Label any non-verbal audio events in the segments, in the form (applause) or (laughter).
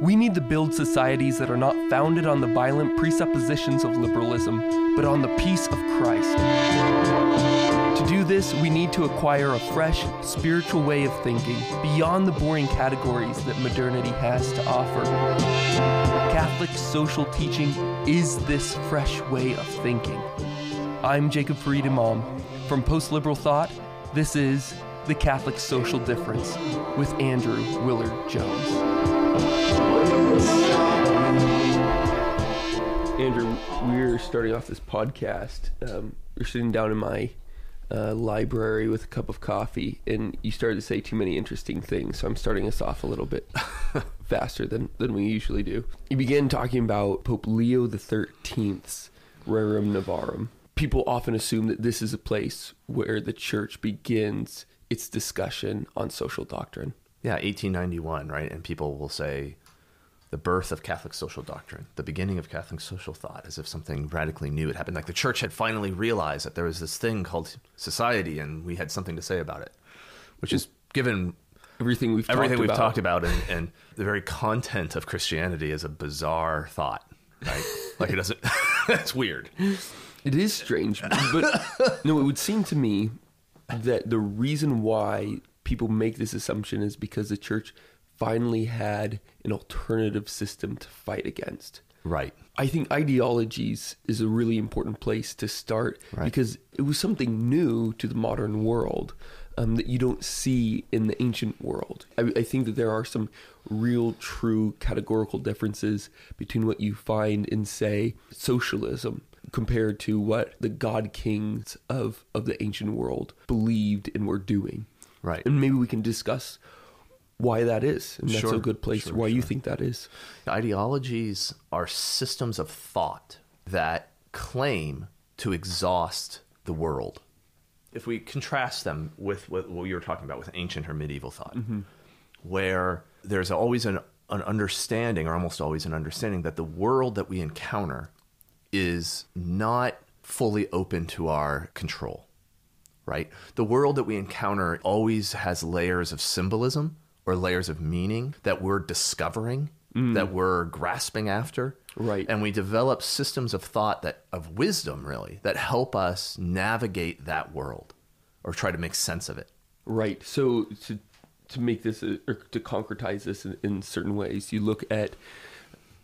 We need to build societies that are not founded on the violent presuppositions of liberalism, but on the peace of Christ. To do this, we need to acquire a fresh, spiritual way of thinking beyond the boring categories that modernity has to offer. Catholic social teaching is this fresh way of thinking. I'm Jacob Farid Imam. From Post Liberal Thought, this is The Catholic Social Difference with Andrew Willard Jones. Andrew, we're starting off this podcast. Um, we're sitting down in my uh, library with a cup of coffee, and you started to say too many interesting things. So I'm starting us off a little bit (laughs) faster than, than we usually do. You began talking about Pope Leo the Thirteenth's Rerum Novarum. People often assume that this is a place where the church begins its discussion on social doctrine. Yeah, 1891, right? And people will say the birth of Catholic social doctrine, the beginning of Catholic social thought, as if something radically new had happened. Like the church had finally realized that there was this thing called society and we had something to say about it, which is given Everything we've everything talked we've about. talked about and, and the very content of Christianity is a bizarre thought, right? (laughs) like it doesn't, (laughs) it's weird. It is strange, but no, it would seem to me that the reason why people make this assumption is because the church finally had an alternative system to fight against. Right. I think ideologies is a really important place to start Right. because it was something new to the modern world um, that you don't see in the ancient world. I, I think that there are some real, true categorical differences between what you find in, say, socialism compared to what the god kings of, of the ancient world believed and were doing. Right. And maybe we can discuss why that is. And that's Sure, a good place sure, why you think that is. Ideologies are systems of thought that claim to exhaust the world. If we contrast them with what, what you were talking about with ancient or medieval thought, mm-hmm. where there's always an, an understanding, or almost always an understanding, that the world that we encounter is not fully open to our control right? The world that we encounter always has layers of symbolism or layers of meaning that we're discovering, mm. that we're grasping after. Right. And we develop systems of thought that of wisdom really that help us navigate that world or try to make sense of it. Right. So to to make this uh, or to concretize this in, in certain ways, you look at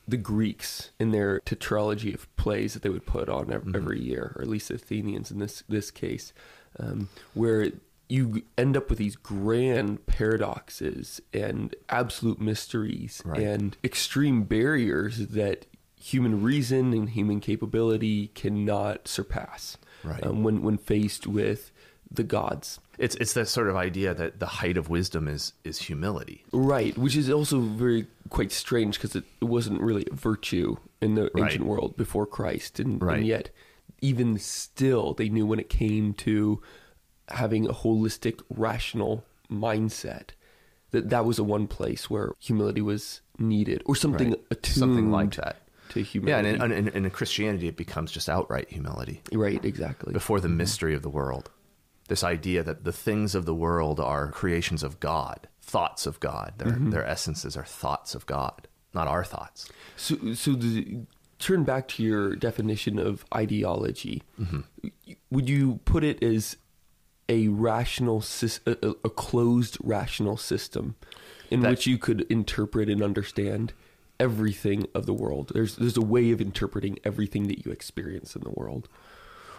the Greeks in their tetralogy of plays that they would put on ev- mm-hmm. every year, or at least the Athenians in this this case, um, where you end up with these grand paradoxes and absolute mysteries Right. and extreme barriers that human reason and human capability cannot surpass Right. um, when when faced with the gods. It's it's that sort of idea that the height of wisdom is is humility. Right, which is also very quite strange because it, it wasn't really a virtue in the Right. ancient world before Christ, and, Right. and yet, even still, they knew when it came to having a holistic, rational mindset that that was the one place where humility was needed, or something Right. attuned Something like that. to humility. Yeah, and in, in, in Christianity, it becomes just outright humility. right, exactly. before the mm-hmm. mystery of the world. This idea that the things of the world are creations of God, thoughts of God. Their, mm-hmm. their essences are thoughts of God, not our thoughts. So, so the, turn back to your definition of ideology. Mm-hmm. Would you put it as a rational, a, a- closed rational system in That- which you could interpret and understand everything of the world? There's there's a way of interpreting everything that you experience in the world.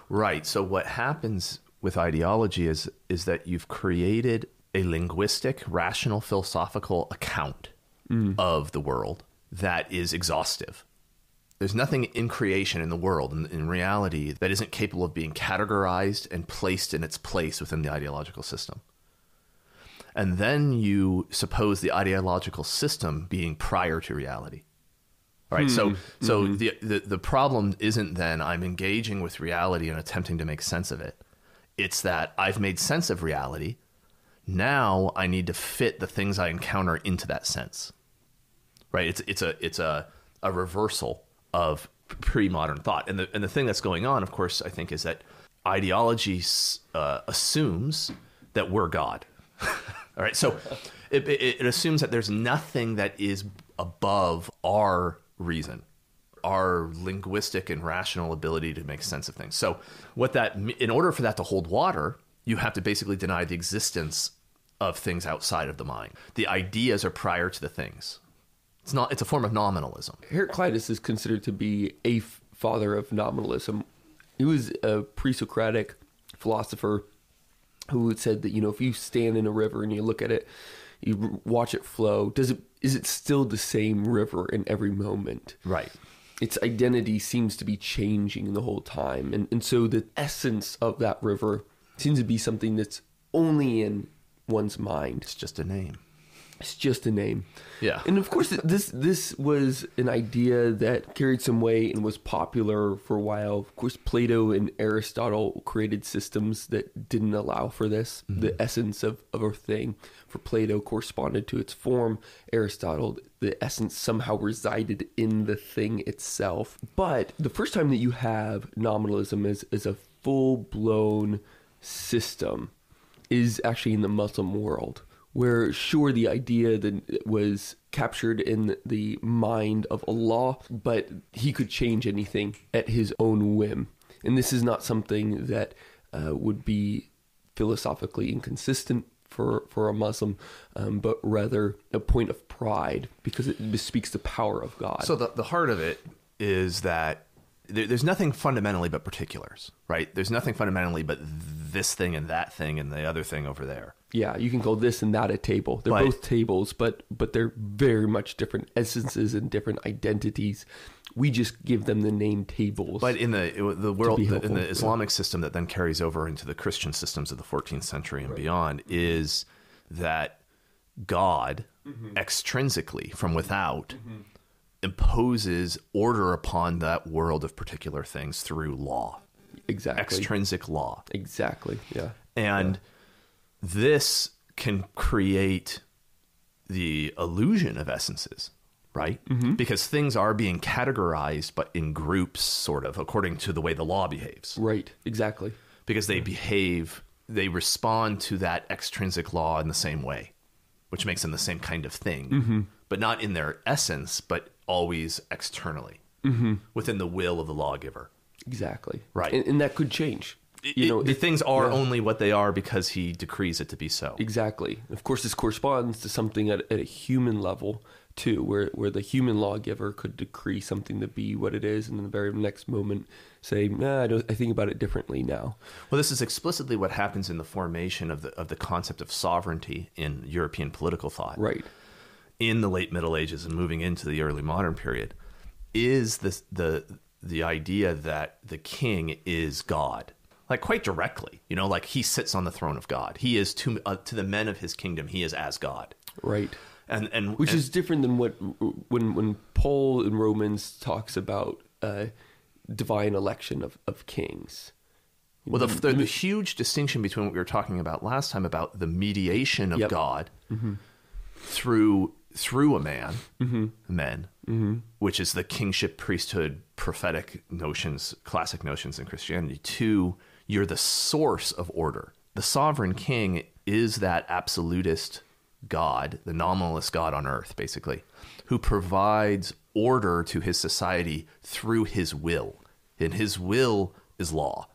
Right. So what happens with ideology is is that you've created a linguistic, rational, philosophical account mm. of the world that is exhaustive. There's nothing in creation in the world, in, in reality, that isn't capable of being categorized and placed in its place within the ideological system. And then you suppose the ideological system being prior to reality. All right. So, hmm, so hmm. the, the the problem isn't then I'm engaging with reality and attempting to make sense of it. It's that I've made sense of reality. Now I need to fit the things I encounter into that sense. Right. It's it's a it's a a reversal of pre-modern thought. And the and the thing that's going on, of course, I think, is that ideology uh, assumes that we're God. (laughs) All right. So It, it, it assumes that there's nothing that is above our reason, our linguistic and rational ability to make sense of things. So, what that in order for that to hold water, you have to basically deny the existence of things outside of the mind. The ideas are prior to the things. It's not. It's a form of nominalism. Heraclitus is considered to be a f- father of nominalism. He was a pre-Socratic philosopher who said that you know if you stand in a river and you look at it, you watch it flow. Does it is it still the same river in every moment? Right. Its identity seems to be changing the whole time, and and so the essence of that river seems to be something that's only in one's mind. It's just a name. It's just a name. Yeah. And of course, this this was an idea that carried some weight and was popular for a while. Of course, Plato and Aristotle created systems that didn't allow for this. Mm-hmm. The essence of, of a thing for Plato corresponded to its form. Aristotle, the essence somehow resided in the thing itself. But the first time that you have nominalism as, as a full blown system is actually in the Muslim world where sure the idea that was captured in the mind of Allah, but he could change anything at his own whim. And this is not something that uh, would be philosophically inconsistent for, for a Muslim, um, but rather a point of pride because it bespeaks the power of God. So the the heart of it is that there, there's nothing fundamentally but particulars, right? There's nothing fundamentally but this thing and that thing and the other thing over there. Yeah, you can call this and that a table. They're But- both tables, but but they're very much different essences and different identities. We just give them the name tables. But in the the world in the yeah. Islamic system that then carries over into the Christian systems of the 14th century and beyond is that God Mm-hmm. extrinsically from without imposes order upon that world of particular things through law, exactly, extrinsic law. exactly, yeah, And this can create the illusion of essences, right? Mm-hmm. Because things are being categorized, but in groups, sort of, according to the way the law behaves. right, exactly, Because they behave, they respond to that extrinsic law in the same way, which makes them the same kind of thing, Mm-hmm. but not in their essence, but always externally, Mm-hmm. within the will of the lawgiver. exactly, Right. and, and that could change. You know, the things are yeah. only what they are because he decrees it to be so. Exactly. Of course, this corresponds to something at, at a human level too, where where the human lawgiver could decree something to be what it is, and in the very next moment say, nah, I, don't, I think about it differently now. Well, this is explicitly what happens in the formation of the of the concept of sovereignty in European political thought. Right. In the late Middle Ages and moving into the early modern period, is this the the idea that the king is God, like quite directly. You know, like he sits on the throne of God. He is to uh, to the men of his kingdom. He is as God. Right. And and Which and- is different than what when when Paul in Romans talks about uh, divine election of, of kings. Well, the, the, the huge distinction between what we were talking about last time about the mediation of Yep. God through through a man, men, which is the kingship, priesthood, prophetic notions, classic notions in Christianity. To you're the source of order. The sovereign king is that absolutist God, the nominalist God on earth, basically, who provides order to his society through his will, and his will is law.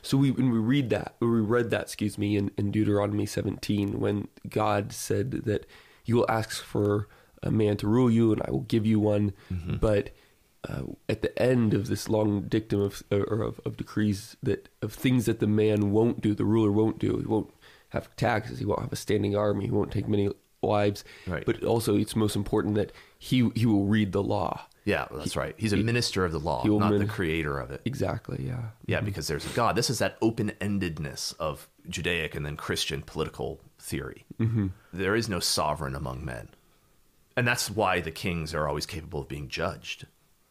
So we when we read that, or we read that, excuse me, in, in Deuteronomy 17, when God said that you will ask for a man to rule you, and I will give you one. Mm-hmm. But uh, at the end of this long dictum of or of, of decrees that of things that the man won't do, the ruler won't do. He won't have taxes. He won't have a standing army. He won't take many wives. Right. But also, it's most important that he he will read the law. Yeah, that's right. He's a minister of the law, he not the creator of it. Exactly. Yeah. Yeah, because there's a God. This is that open endedness of Judaic and then Christian political theory. Mm-hmm. There is no sovereign among men. And that's why the kings are always capable of being judged,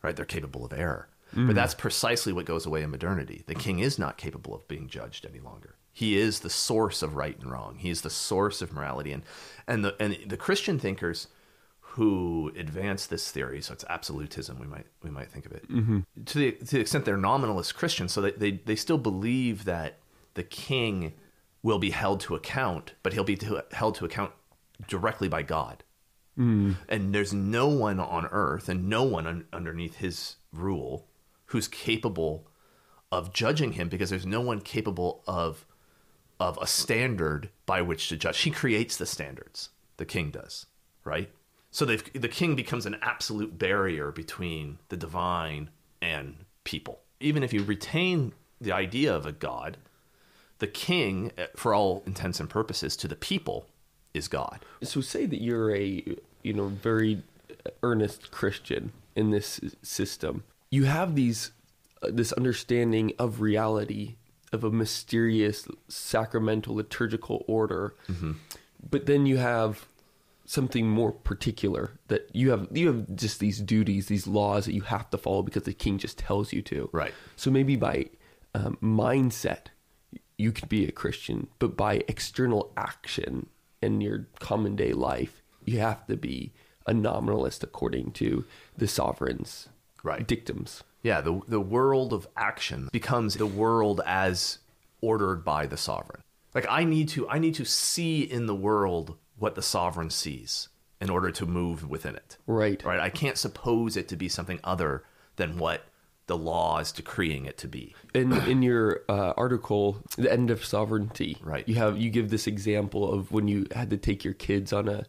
right? They're capable of error. But that's precisely what goes away in modernity. The king is not capable of being judged any longer. He is the source of right and wrong. He is the source of morality. And, and, the, and the Christian thinkers who advance this theory, so it's absolutism, we might we might think of it, mm-hmm. to the to the extent they're nominalist Christians, so they, they they still believe that the king will be held to account, but he'll be to, held to account directly by God. And there's no one on earth and no one un- underneath his rule who's capable of judging him because there's no one capable of of a standard by which to judge. He creates the standards. The king does, right? So the king becomes an absolute barrier between the divine and people. Even if you retain the idea of a god, the king, eh, for all intents and purposes, to the people, is God. So say that you're a you know very earnest Christian in this system. You have these uh, this understanding of reality of a mysterious sacramental liturgical order, but then you have something more particular that you have you have just these duties, these laws that you have to follow because the king just tells you to. Right. So maybe by um, mindset, you could be a Christian, but by external action in your common day life, you have to be a nominalist according to the sovereign's Right. dictums. Yeah, the the world of action becomes the world as ordered by the sovereign. Like I need to I need to see in the world what the sovereign sees in order to move within it. Right. Right? I can't suppose it to be something other than what the law is decreeing it to be. in in your uh, article, the end of sovereignty, Right. You have you give this example of when you had to take your kids on a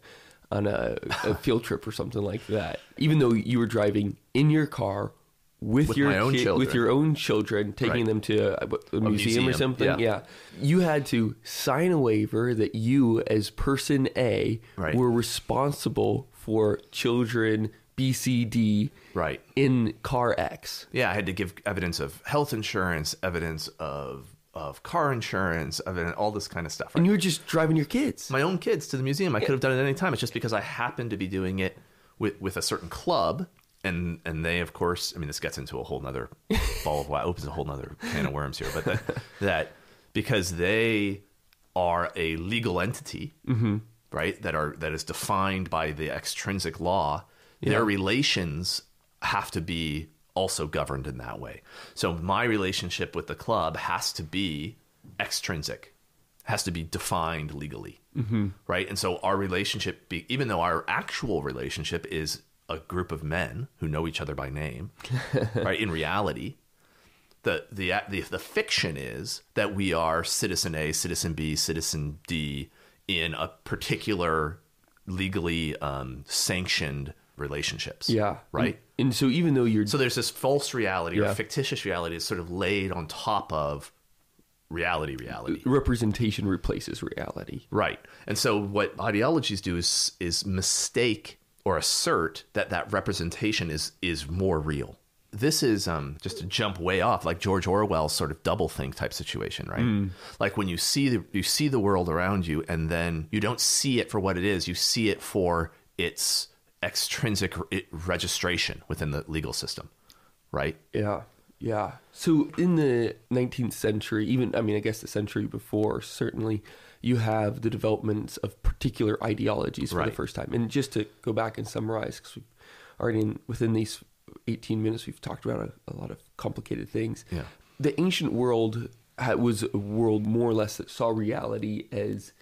on a, a (laughs) field trip or something like that. Even though you were driving in your car with, With your own kid- children. with your own children, taking Right. them to a, a museum, or museum, something, yeah. you had to sign a waiver that you, as person A, Right. were responsible for children B, C, D, Right. in car X. Yeah, I had to give evidence of health insurance, evidence of of car insurance, evidence, all this kind of stuff. And you were just driving your kids. my own kids to the museum. I could have done it any time. It's just because I happened to be doing it with with a certain club, and and they, of course, I mean, this gets into a whole nother (laughs) ball of wax, opens a whole nother can of worms here. But that (laughs) that because they are a legal entity, mm-hmm. right? That are that is defined by the extrinsic law. Their relations have to be also governed in that way. So my relationship with the club has to be extrinsic, has to be defined legally, mm-hmm. right? And so our relationship, be, even though our actual relationship is a group of men who know each other by name, (laughs) right? In reality, the, the the the fiction is that we are citizen A, citizen B, citizen D in a particular legally um, sanctioned relationships. Yeah. Right. And, and so even though you're So there's this false reality Yeah. or fictitious reality is sort of laid on top of reality reality. representation replaces reality. Right. And so what ideologies do is is mistake or assert that that representation is is more real. This is um, just to jump way off, like George Orwell's sort of double think type situation, right? Like when you see the you see the world around you, and then you don't see it for what it is. You see it for its extrinsic registration within the legal system, right? Yeah. Yeah. So in the 19th century, even, I mean, I guess the century before, certainly, you have the developments of particular ideologies for the first time. And just to go back and summarize, because we've already, in, within these 18 minutes, we've talked about a, a lot of complicated things. Yeah. The ancient world ha- was a world more or less that saw reality as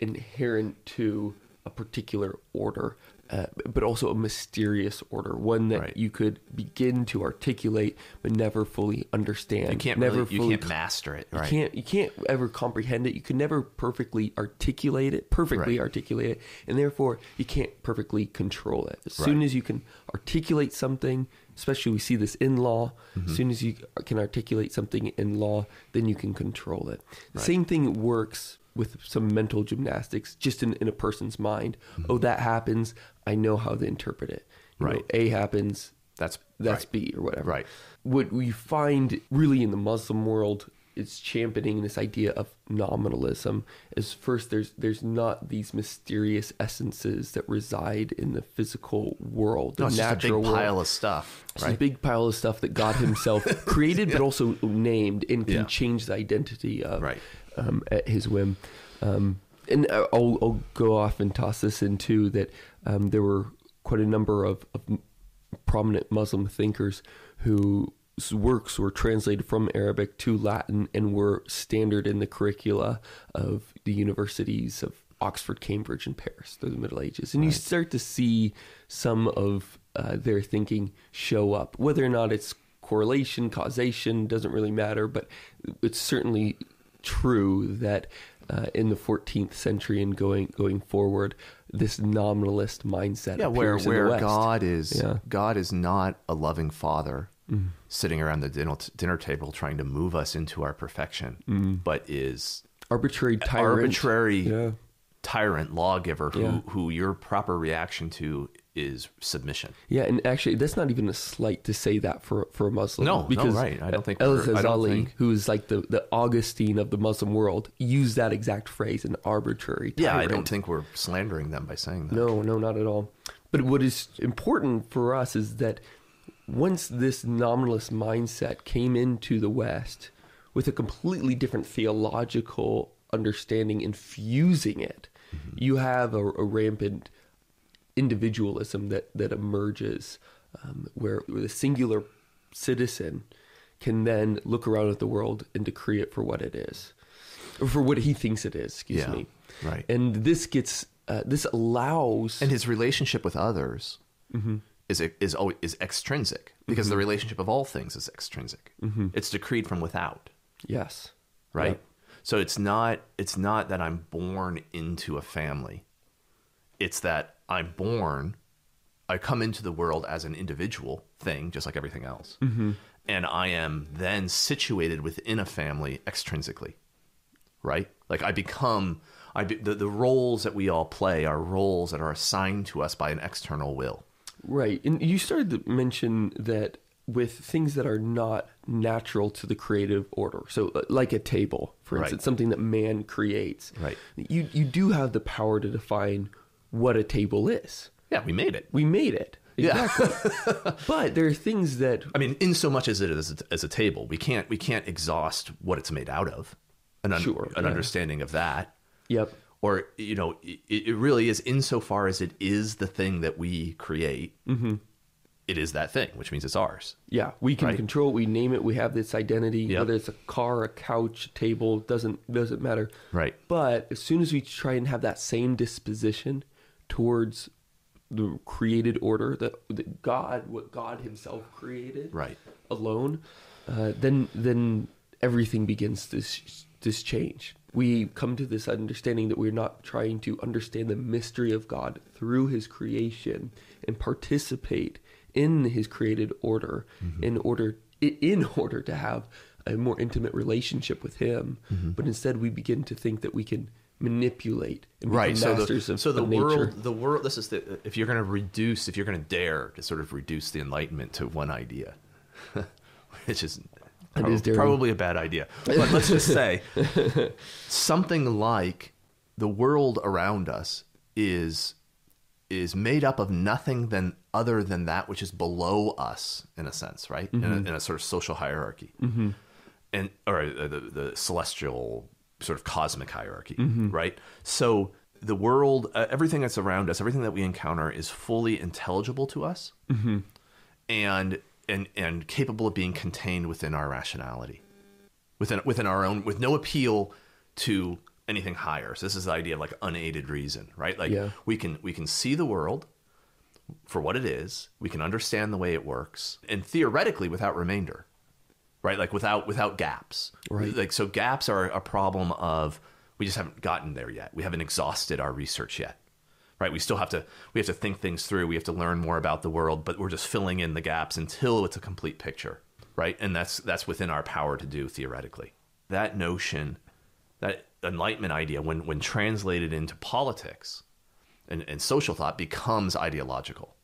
inherent to a particular order, uh, but also a mysterious order, one that Right. you could begin to articulate but never fully understand. You can't never really, you fully can't master it, you can't you can't ever comprehend it. You can never perfectly articulate it, perfectly Right. articulate it, and therefore you can't perfectly control it. As soon as you can articulate something, especially we see this in law, Mm-hmm. as soon as you can articulate something in law, then you can control it. The same thing works with some mental gymnastics just in, in a person's mind. Oh, that happens. I know how to interpret it. You know, Mm-hmm. Right. A happens. That's That's right. B or whatever. Right. What we find really in the Muslim world is championing this idea of nominalism. Is first there's there's not these mysterious essences that reside in the physical world, the No, it's just a natural big world. pile of stuff, It's a big pile of stuff that God Himself (laughs) created, but also named and can Yeah. change the identity of Right. Um, at His whim. Um, and I'll, I'll go off and toss this in too that um, there were quite a number of, of prominent Muslim thinkers whose works were translated from Arabic to Latin and were standard in the curricula of the universities of Oxford, Cambridge, and Paris through the Middle Ages, and you start to see some of uh, their thinking show up. Whether or not it's correlation, causation, doesn't really matter, but it's certainly true that uh, in the 14th century and going going forward, this nominalist mindset yeah, where where. God is Yeah. God is not a loving father Mm-hmm. sitting around the dinner, dinner table trying to move us into our perfection, Mm-hmm. but is arbitrary tyrant. arbitrary Yeah. tyrant lawgiver who Yeah. who your proper reaction to is submission. Yeah, and actually, that's not even a slight to say that for for a Muslim. No, no, because right. I don't think El Ghazali, think- who is like the, the Augustine of the Muslim world, used that exact phrase, an arbitrary. Tyrant. Yeah, I don't think we're slandering them by saying that. No, no, not at all. But what is important for us is that once this nominalist mindset came into the West with a completely different theological understanding infusing it, mm-hmm. you have a, a rampant individualism that, that emerges um, where, where the singular citizen can then look around at the world and decree it for what it is, or for what he thinks it is, excuse Yeah, me. right. And this gets, uh, this allows. and his relationship with others Mm-hmm. is is always is extrinsic because the relationship of all things is extrinsic. Mm-hmm. It's decreed from without, yes. right? Yep. So it's not it's not that I'm born into a family. It's that I'm born, I come into the world as an individual thing, just like everything else, Mm-hmm. and I am then situated within a family extrinsically, right? Like I become. I be, the, the roles that we all play are roles that are assigned to us by an external will. Right. And you started to mention that with things that are not natural to the creative order. So uh, like a table, for Right. instance, something that man creates. Right. You you do have the power to define what a table is. Yeah, we made it. We made it. Yeah. (laughs) But there are things that I mean, in so much as it is as a table, we can't we can't exhaust what it's made out of, an un- Sure, an yeah. understanding of that, Yep. or you know, it, it really is insofar as it is the thing that we create. Mm-hmm. it is that thing, which means it's ours. Yeah, we can Right. control it. We name it. We have this identity. Yep. Whether it's a car, a couch, a table doesn't doesn't matter. Right. But as soon as we try and have that same disposition towards the created order that, that God, what God Himself created, Right. alone, uh, then then everything begins this this change. We come to this understanding that we're not trying to understand the mystery of God through His creation and participate in His created order in order in (laughs) order to have a more intimate relationship with Him. But instead, we begin to think that we can manipulate Right. So the, of, so the world, nature. the world. This is the if you're going to reduce, if you're going to dare to sort of reduce the enlightenment to one idea, (laughs) which is. Prob- is probably a bad idea. But let's just say (laughs) something like the world around us is is made up of nothing than other than that which is below us in a sense, right? In, a, in a sort of social hierarchy, mm-hmm. and or uh, the, the celestial sort of cosmic hierarchy, right? So the world, uh, everything that's around us, everything that we encounter is fully intelligible to us, and and and capable of being contained within our rationality within within our own with no appeal to anything higher. So this is the idea of like unaided reason, right? Like Yeah. we can we can see the world for what it is, we can understand the way it works, and theoretically without remainder. Right? Like without without gaps. Right. Like so gaps are a problem of we just haven't gotten there yet. We haven't exhausted our research yet. Right? We still have to we have to think things through. We have to learn more about the world, but we're just filling in the gaps until it's a complete picture. Right? And that's that's within our power to do theoretically. That notion, that enlightenment idea, when when translated into politics and, and social thought, becomes ideological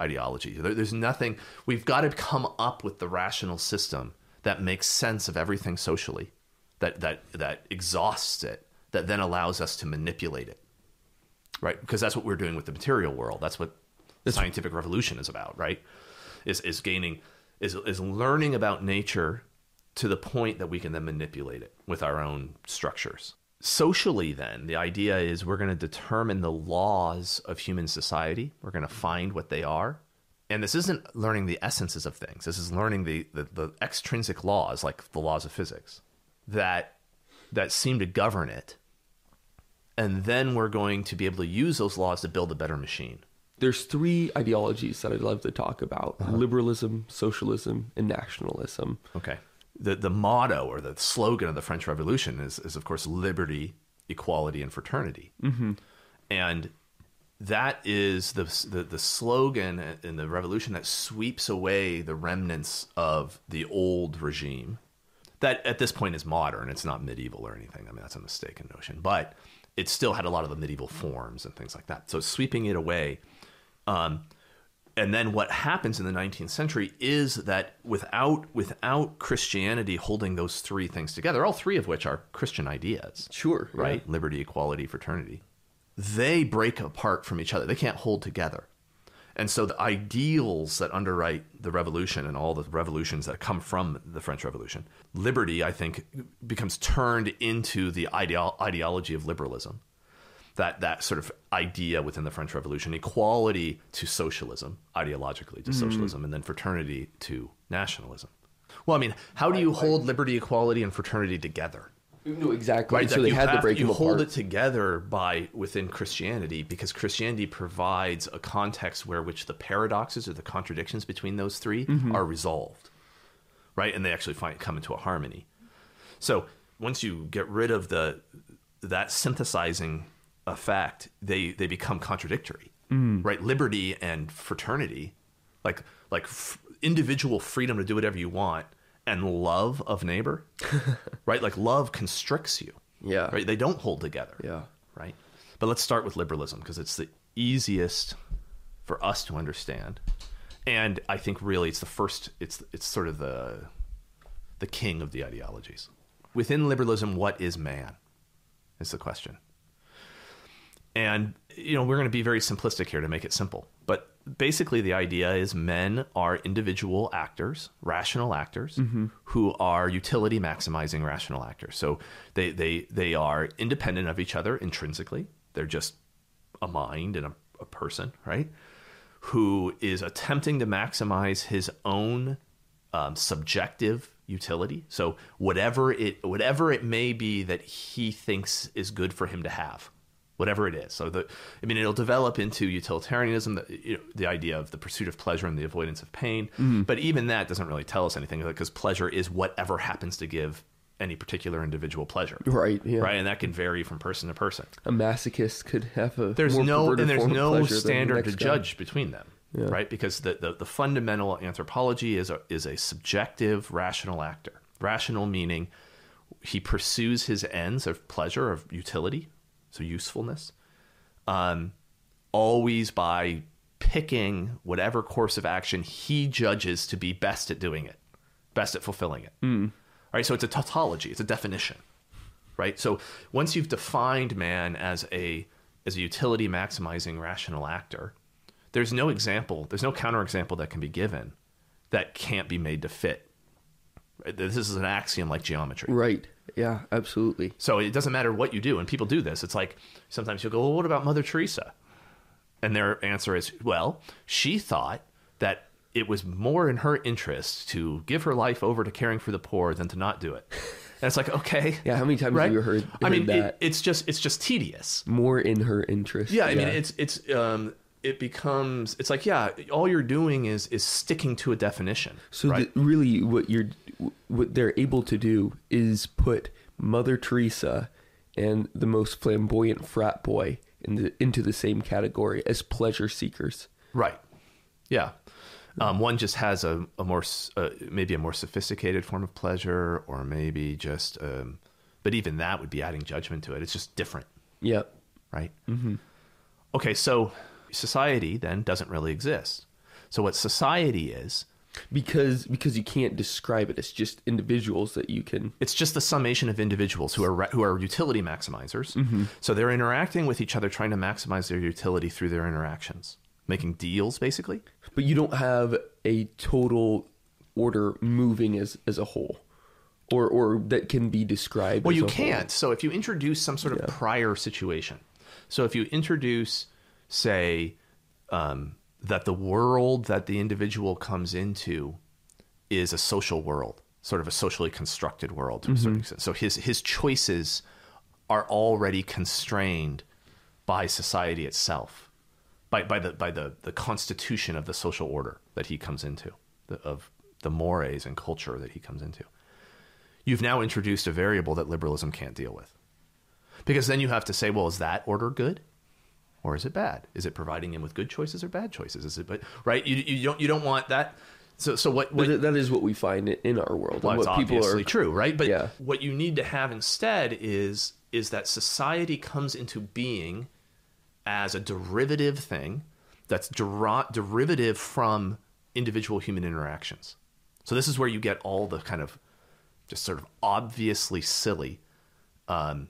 ideology. There, there's nothing. We've got to come up with the rational system that makes sense of everything socially, that that that exhausts it, that then allows us to manipulate it, right? Because that's what we're doing with the material world. That's what the scientific revolution is about, right? Is is gaining is is learning about nature to the point that we can then manipulate it with our own structures. Socially, then, the idea is we're going to determine the laws of human society. We're going to find what they are. And this isn't learning the essences of things. This is learning the, the, the extrinsic laws, like the laws of physics, that, that seem to govern it. and then we're going to be able to use those laws to build a better machine. There's three ideologies that I'd love to talk about: Uh-huh. liberalism, socialism, and nationalism. Okay. The the motto or the slogan of the French Revolution is is of course liberty, equality, and fraternity. Mm-hmm. And that is the, the the slogan in the revolution that sweeps away the remnants of the old regime. That at this point is modern. It's not medieval or anything. I mean that's a mistaken notion, but it still had a lot of the medieval forms and things like that. So sweeping it away. Um, and then what happens in the 19th century is that without without Christianity holding those three things together, all three of which are Christian ideas, Sure, yeah. right? Liberty, equality, fraternity. They break apart from each other. They can't hold together. And so the ideals that underwrite the revolution and all the revolutions that come from the French Revolution, liberty, I think, becomes turned into the ideo- ideology of liberalism. That, that sort of idea within the French Revolution, equality to socialism, ideologically to socialism, and then fraternity to nationalism. Well, I mean, how do you hold liberty, equality, and fraternity together? No, exactly. right? So that they you had to have- break you them hold it together by within Christianity because Christianity provides a context where which the paradoxes or the contradictions between those 3 Mm-hmm. are resolved, right? And they actually find come into a harmony. So once you get rid of the that synthesizing effect, they they become contradictory, Mm. right? Liberty and fraternity, like like f- individual freedom to do whatever you want, and love of neighbor, (laughs) right? Like love constricts you, Yeah. right? They don't hold together, Yeah. right? But let's start with liberalism because it's the easiest for us to understand, and I think really it's the first. It's it's sort of the the king of the ideologies. Within liberalism, what is man? Is the question. And you know, we're going to be very simplistic here to make it simple. But basically the idea is men are individual actors, rational actors who are utility maximizing rational actors. So they they they are independent of each other intrinsically. They're just a mind and a, a person, right? Who is attempting to maximize his own um, subjective utility. So whatever it whatever it may be that he thinks is good for him to have, whatever it is. So the I mean it'll develop into utilitarianism, the, you know, the idea of the pursuit of pleasure and the avoidance of pain. Mm-hmm. But even that doesn't really tell us anything because pleasure is whatever happens to give any particular individual pleasure. Right, yeah. Right, and that can vary from person to person. A masochist could have a There's no and there's no than the standard to guy. judge between them, right? Because the, the the fundamental anthropology is a is a subjective rational actor. Rational meaning he pursues his ends of pleasure of utility, so usefulness, um, always by picking whatever course of action he judges to be best at doing it, best at fulfilling it. Hmm. Right. So it's a tautology. It's a definition right? So once you've defined man as a as a utility maximizing rational actor, there's no example, there's no counterexample that can be given that can't be made to fit. This is an axiom like geometry. Right. Yeah, absolutely. So it doesn't matter what you do, and people do this. It's like sometimes you'll go, "Well, what about Mother Teresa?" And their answer is, "Well, she thought that it was more in her interest to give her life over to caring for the poor than to not do it." And it's like, okay, (laughs) Yeah, how many times right? have you heard, I mean, heard it- it's just it's just tedious. More in her interest. Yeah, I mean, it's it's um, it becomes it's like yeah, all you're doing is is sticking to a definition. So right? the, really, what you're, what they're able to do is put Mother Teresa and the most flamboyant frat boy in the, into the same category as pleasure seekers. Right. Yeah. Um, one just has a, a more uh, maybe a more sophisticated form of pleasure, or maybe just, um, but even that would be adding judgment to it. It's just different, Yep. right? Mm-hmm. Okay, so society then doesn't really exist. So what society is, Because because you can't describe it. It's just individuals that you can. it's just the summation of individuals who are who are utility maximizers. Mm-hmm. So they're interacting with each other, trying to maximize their utility through their interactions, making deals, basically. But you don't have a total order moving as as a whole, or or that can be described. Well, you can't. So if you introduce some sort of prior situation, so if you introduce, say, um, that the world that the individual comes into is a social world, sort of a socially constructed world to a certain extent. So his his choices are already constrained by society itself, by, by the by the, the constitution of the social order that he comes into, the, of the mores and culture that he comes into. You've now introduced a variable that liberalism can't deal with. Because then you have to say, well, is that order good? Or is it bad? Is it providing him with good choices or bad choices? Is it but right? You, you don't you don't want that. So so what, what that is what we find in our world. well, what people obviously are true, right? But Yeah. what you need to have instead is is that society comes into being as a derivative thing that's deri- derivative from individual human interactions. So this is where you get all the kind of just sort of obviously silly um,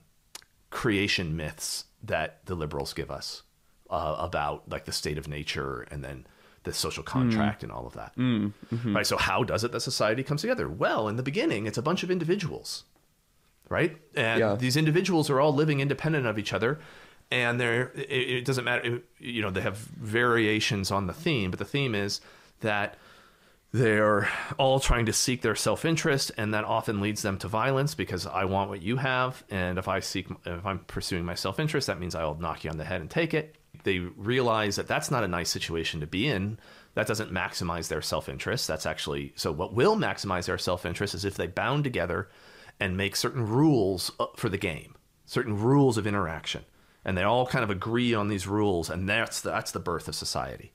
creation myths that the liberals give us uh, about like the state of nature and then the social contract and all of that. Right. So how does it that society comes together? Well, in the beginning, it's a bunch of individuals, right? And Yeah. these individuals are all living independent of each other. And they're, it, it doesn't matter, it- you know, they have variations on the theme, but the theme is that they're all trying to seek their self-interest and that often leads them to violence because i want what you have and if i seek if i'm pursuing my self-interest that means i'll knock you on the head and take it. They realize that that's not a nice situation to be in. That doesn't maximize their self-interest. That's actually so what will maximize their self-interest is if they bound together and make certain rules uh, for the game certain rules of interaction. And they all kind of agree on these rules and that's the, that's the birth of society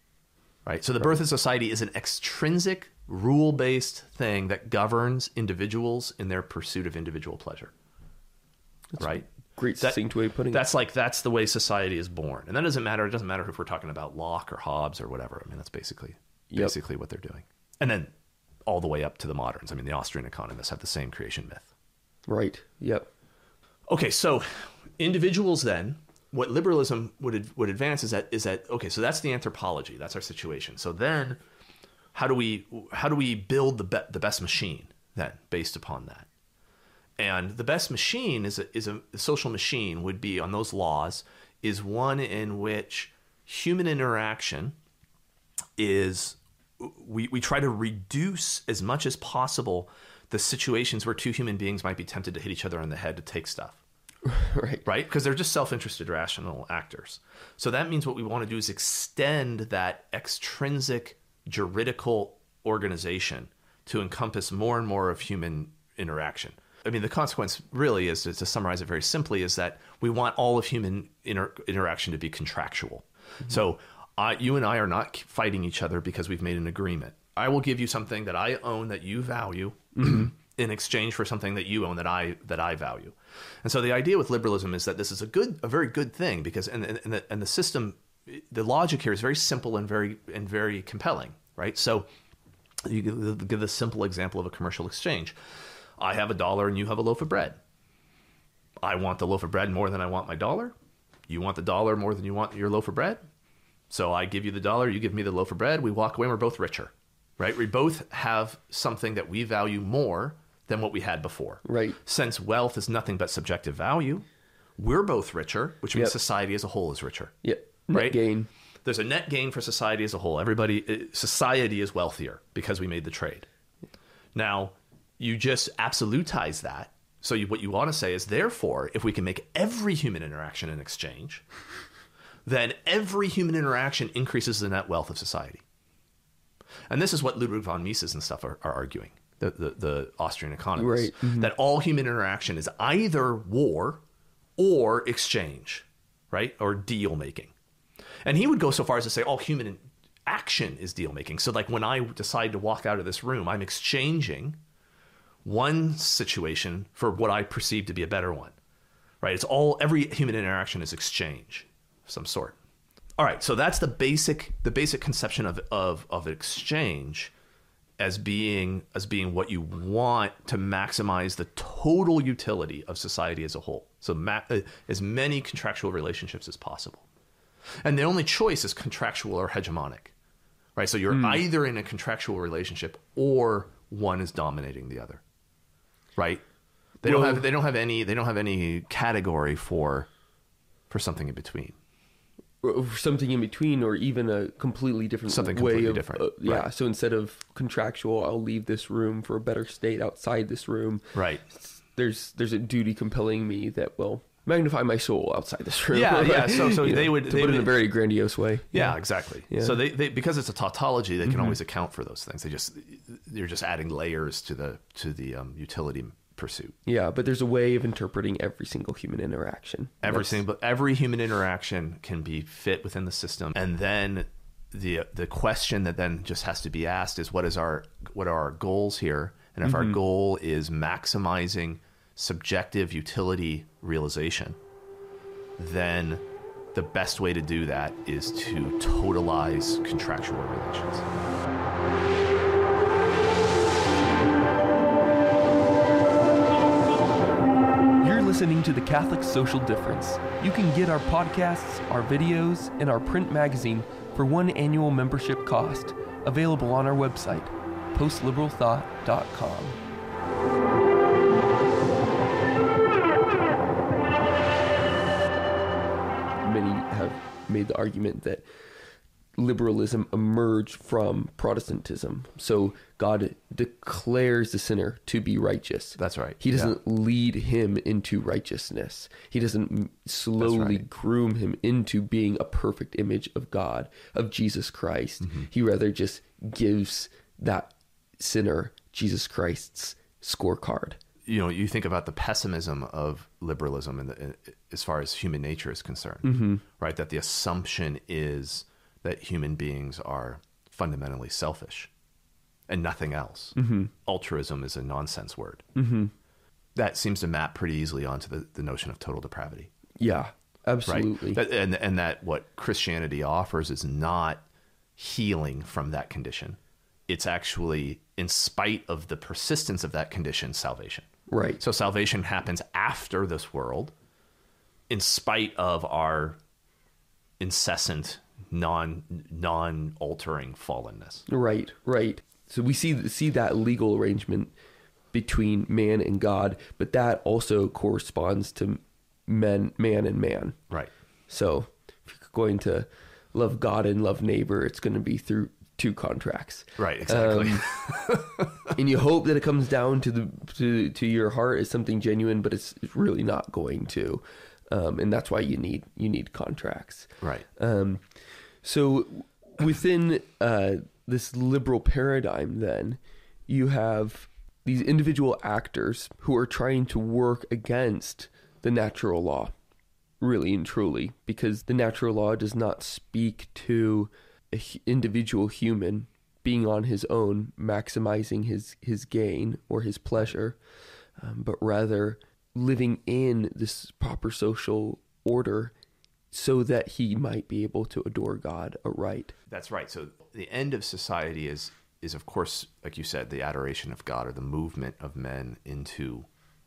right? So the birth of society is an extrinsic, rule-based thing that governs individuals in their pursuit of individual pleasure. right? great That- succinct way of putting it. That's like that's the way society is born, and that doesn't matter. It doesn't matter if we're talking about Locke or Hobbes or whatever. I mean, that's basically Yep. basically what they're doing. And then all the way up to the moderns. I mean, the Austrian economists have the same creation myth. Right. Yep. Okay, so individuals then, what liberalism would would advance is that is that okay, so that's the anthropology, that's our situation. So then how do we how do we build the be- the best machine then based upon that? And the best machine is a, is a, a social machine would be on those laws is one in which human interaction is we, we try to reduce as much as possible the situations where two human beings might be tempted to hit each other on the head to take stuff (laughs) right. right? Because they're just self-interested, rational actors. So that means what we want to do is extend that extrinsic juridical organization to encompass more and more of human interaction. I mean, the consequence really is, to summarize it very simply, is that we want all of human inter- interaction to be contractual. Mm-hmm. So I, you and I are not fighting each other because we've made an agreement. I will give you something that I own that you value mm-hmm. (clears throat) in exchange for something that you own that I that I value. And so the idea with liberalism is that this is a good, a very good thing because and and, the, and the system, the logic here is very simple and very and very compelling, right? So you give the simple example of a commercial exchange. I have a dollar and you have a loaf of bread. I want the loaf of bread more than I want my dollar. You want the dollar more than you want your loaf of bread. So I give you the dollar, you give me the loaf of bread. We walk away, and we're both richer, right? We both have something that we value more than what we had before. Right. Since wealth is nothing but subjective value, we're both richer, which means Yep. society as a whole is richer. Yep. Net Right? gain. There's a net gain for society as a whole. Everybody, eh, society is wealthier because we made the trade. Now, you just absolutize that. So you, what you want to say is, therefore, if we can make every human interaction an exchange, then every human interaction increases the net wealth of society. And this is what Ludwig von Mises and stuff are, are arguing, the, the, the Austrian economists, Right. Mm-hmm. that all human interaction is either war or exchange, right? Or deal making. And he would go so far as to say all human action is deal making. So, like when I decide to walk out of this room, I'm exchanging one situation for what I perceive to be a better one, right? It's all every human interaction is exchange of some sort. All right, so that's the basic the basic conception of of of exchange as being as being what you want to maximize the total utility of society as a whole. So ma- uh, as many contractual relationships as possible. And the only choice is contractual or hegemonic. Right? So you're either in a contractual relationship or one is dominating the other. Right? They don't have they don't have any they don't have any category for for something in between. Or something in between or even a completely different Something way completely of different, uh, yeah right. so instead of contractual i'll leave this room for a better state outside this room Right. there's there's a duty compelling me that will magnify my soul outside this room. Yeah, yeah. So- so (laughs) they know, would- they put it in a very grandiose way. Yeah, exactly. Yeah. Mm-hmm. So they, they because it's a tautology, they can always account for those things. They just you're just adding layers to the to the um, utility pursuit. Yeah, but there's a way of interpreting every single human interaction. Every That's- single every human interaction can be fit within the system, and then the the question that then just has to be asked is what is our what are our goals here? And if Mm-hmm. our goal is maximizing subjective utility realization, then the best way to do that is to totalize contractual relations. Listening to the Catholic Social Difference. You can get our podcasts, our videos, and our print magazine for one annual membership cost, available on our website, postliberalthought.com. Many have made the argument that liberalism emerged from Protestantism. So God declares the sinner to be righteous. That's right, He doesn't lead him into righteousness. He doesn't slowly right. groom him into being a perfect image of God, of Jesus Christ. Mm-hmm. He rather just gives that sinner Jesus Christ's scorecard. you know, you think about the pessimism of liberalism and the, as far as human nature is concerned, Mm-hmm. right? That the assumption is that human beings are fundamentally selfish and nothing else. Mm-hmm. Altruism is a nonsense word. That seems to map pretty easily onto the, the notion of total depravity, Yeah, right? absolutely. That, and, and that what Christianity offers is not healing from that condition. It's actually, in spite of the persistence of that condition, salvation. right. So salvation happens after this world, in spite of our incessant, non non altering fallenness. Right, right. So we see see that legal arrangement between man and God, but that also corresponds to men, man and man. Right. So if you're going to love God and love neighbor, it's going to be through two contracts. Right. Exactly. (laughs) and you hope that it comes down to the to to your heart as something genuine, but it's it's really not going to. Um, and that's why you need you need contracts. right. Um, so within uh, this liberal paradigm, then you have these individual actors who are trying to work against the natural law, really and truly, because the natural law does not speak to an individual human being on his own, maximizing his his gain or his pleasure, um, but rather living in this proper social order so that he might be able to adore God aright. That's right. So the end of society is is of course, like you said, the adoration of God or the movement of men into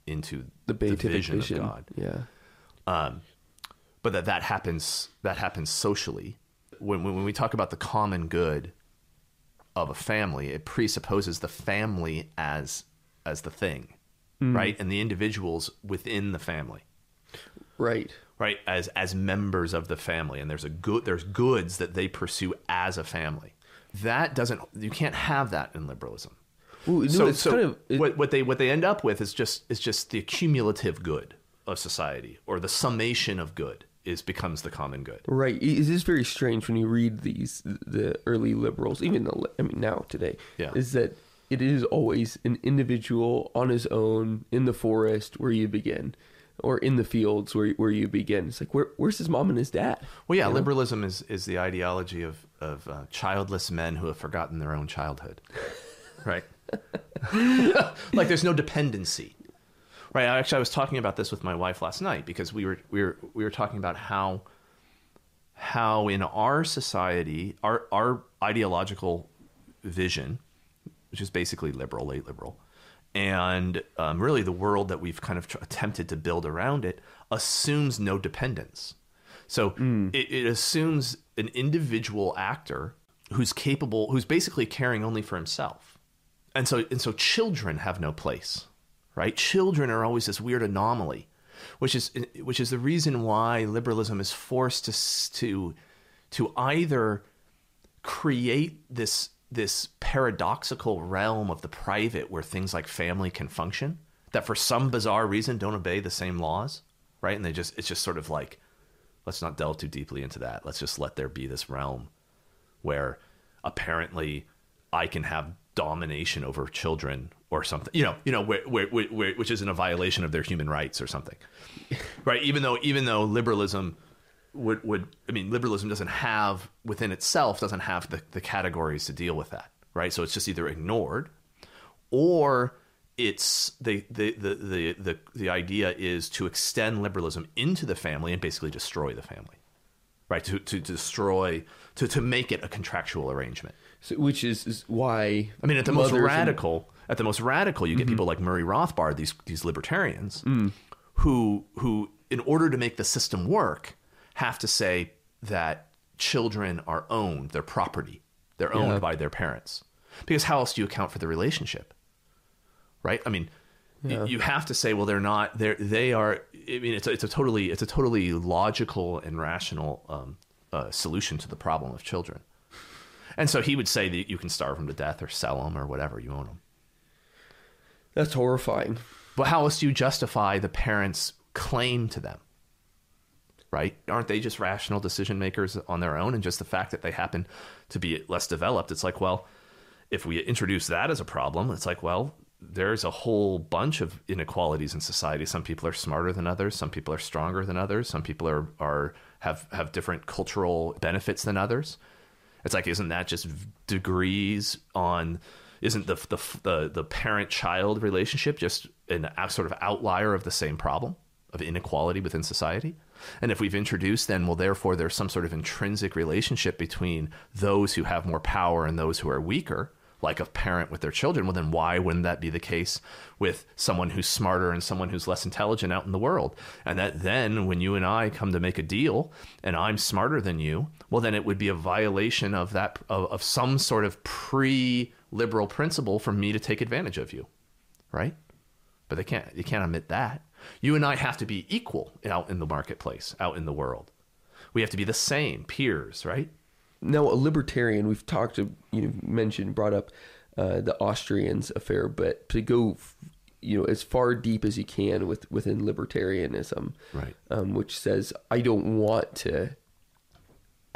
into The beatific vision, vision. of God. Yeah. um, but that that happens that happens socially. When, when when we talk about the common good of a family, it presupposes the family as as the thing, right, and the individuals within the family, Right. Right, as as members of the family, and there's a good there's goods that they pursue as a family. That doesn't you can't have that in liberalism. Ooh, no, so it's so kind of it- what, what they what they end up with is just is just the accumulative good of society or the summation of good is becomes the common good. Right. It is very strange when you read these the early liberals, even the I mean now today, Yeah. is that it is always an individual on his own in the forest where you begin, or in the fields where where you begin. It's like where where's his mom and his dad? Well, yeah, liberalism is, is the ideology of of uh, childless men who have forgotten their own childhood, (laughs) right? (laughs) like there's no dependency, right? Actually, I was talking about this with my wife last night because we were we were we were talking about how how in our society our our ideological vision, which is basically liberal, late liberal, and um, really the world that we've kind of tr- attempted to build around it assumes no dependence. So it, it assumes an individual actor who's capable, who's basically caring only for himself, and so and so children have no place, right? Children are always this weird anomaly, which is which is the reason why liberalism is forced to to to either create this this paradoxical realm of the private where things like family can function that for some bizarre reason don't obey the same laws right? And they just it's just sort of like let's not delve too deeply into that. Let's just let there be this realm where apparently I can have domination over children or something. You know, you know, where, where, where, which isn't a violation of their human rights or something, right? Even though even though liberalism would would I mean liberalism doesn't have within itself doesn't have the, the categories to deal with that, right? So it's just either ignored or it's the the, the the the the idea is to extend liberalism into the family and basically destroy the family right to to destroy to to make it a contractual arrangement so, which is, is, why i mean at the most radical and... at the most radical you get mm-hmm. people like murray rothbard these these libertarians mm. who who in order to make the system work have to say that children are owned they're property they're owned yeah. by their parents because how else do you account for the relationship right? I mean, yeah. you have to say, well, they're not. They're they are. I mean, it's a, it's a totally it's a totally logical and rational um, uh, solution to the problem of children. And so he would say that you can starve them to death or sell them or whatever you own them. That's horrifying. But how else do you justify the parents' claim to them? Right? Aren't they just rational decision makers on their own? And just the fact that they happen to be less developed, it's like, well, if we introduce that as a problem, it's like, well, there's a whole bunch of inequalities in society. Some people are smarter than others. Some people are stronger than others. Some people are are have have different cultural benefits than others. It's like, isn't that just degrees on? Isn't the the the, the parent child relationship just an a sort of outlier of the same problem of inequality within society? And if we've introduced, then well, therefore, there's some sort of intrinsic relationship between those who have more power and those who are weaker like a parent with their children, well, then why wouldn't that be the case with someone who's smarter and someone who's less intelligent out in the world? And that then, when you and I come to make a deal and I'm smarter than you, well, then it would be a violation of that, of, of some sort of pre liberal principle for me to take advantage of you, right? But they can't, you can't admit that. You and I have to be equal out in the marketplace, out in the world. We have to be the same peers, right? now a libertarian we've talked you know mentioned brought up uh, the Austrians affair, but to go you know as far deep as you can with within libertarianism, right? Um, which says I don't want to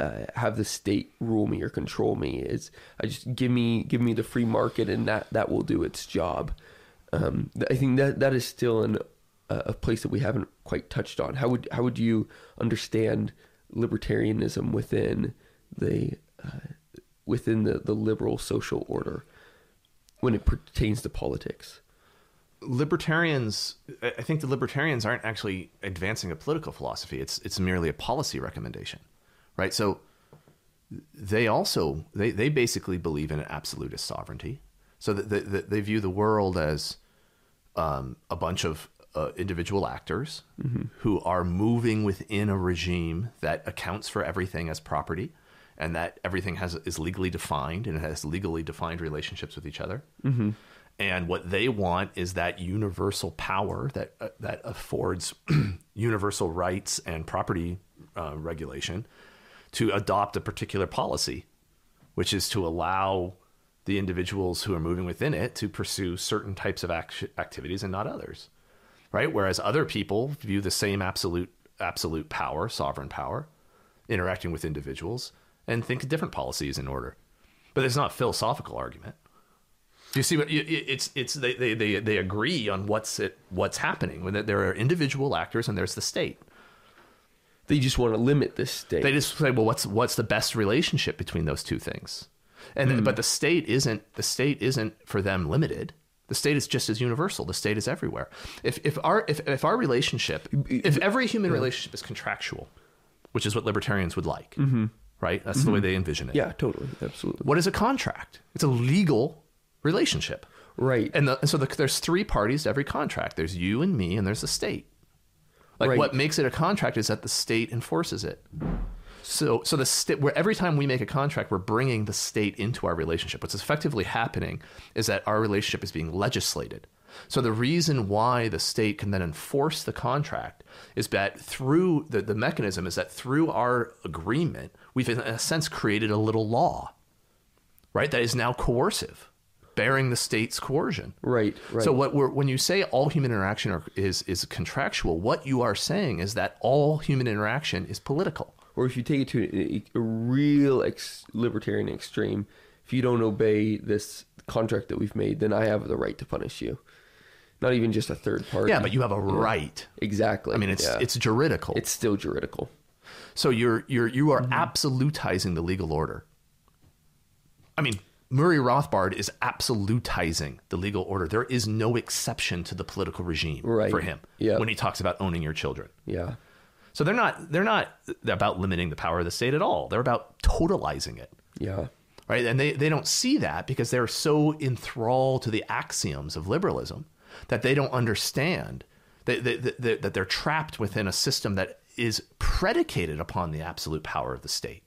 uh, have the state rule me or control me. It's I just give me give me the free market and that that will do its job. Um, I think that that is still an, a place that we haven't quite touched on. How would how would you understand libertarianism within the uh, within the, the liberal social order when it pertains to politics. Libertarians, I think the libertarians aren't actually advancing a political philosophy. It's it's merely a policy recommendation, right? So they also they, they basically believe in absolutist sovereignty. So that they, they view the world as um, a bunch of uh, individual actors mm-hmm. who are moving within a regime that accounts for everything as property and that everything has is legally defined and has legally defined relationships with each other. Mm-hmm. And what they want is that universal power that uh, that affords (clears throat) universal rights and property uh, regulation to adopt a particular policy, which is to allow the individuals who are moving within it to pursue certain types of act- activities and not others. Right? Whereas other people view the same absolute absolute power, sovereign power, interacting with individuals and think different policies in order. But it's not a philosophical argument. You see, what it's it's they, they they they agree on what's it what's happening when there are individual actors and there's the state. They just want to limit the state. They just say, well, what's what's the best relationship between those two things? And mm. but the state isn't the state isn't for them limited. The state is just as universal. The state is everywhere. If if our if, if our relationship, if every human relationship is contractual, which is what libertarians would like, mm-hmm right? That's mm-hmm. the way mm-hmm. they envision it. Yeah, totally, absolutely. What is a contract? It's a legal relationship, right? And, the, and so the, there's three parties to every contract. There's you and me, and there's the state. Like right. what makes it a contract is that the state enforces it. So, so the state, where every time we make a contract, we're bringing the state into our relationship. What's effectively happening is that our relationship is being legislated. So the reason why the state can then enforce the contract is that through the, the mechanism is that through our agreement, we've in a sense created a little law, right? That is now coercive. bearing the state's coercion. Right, right. So what we're, when you say all human interaction are, is is contractual, what you are saying is that all human interaction is political. Or if you take it to a, a real ex- libertarian extreme, if you don't obey this contract that we've made, then I have the right to punish you. Not even just a third party. Yeah, but you have a right. exactly. I mean, it's Yeah. it's juridical. it's still juridical. So you're you're you are Mm-hmm. absolutizing the legal order. I mean, Murray Rothbard is absolutizing the legal order. There is no exception to the political regime Right. for him Yeah. when he talks about owning your children. Yeah. So they're not they're not about limiting the power of the state at all. They're about totalizing it. Yeah. Right? And they, they don't see that because they're so enthralled to the axioms of liberalism that they don't understand that, that, that, that they're trapped within a system that is predicated upon the absolute power of the state.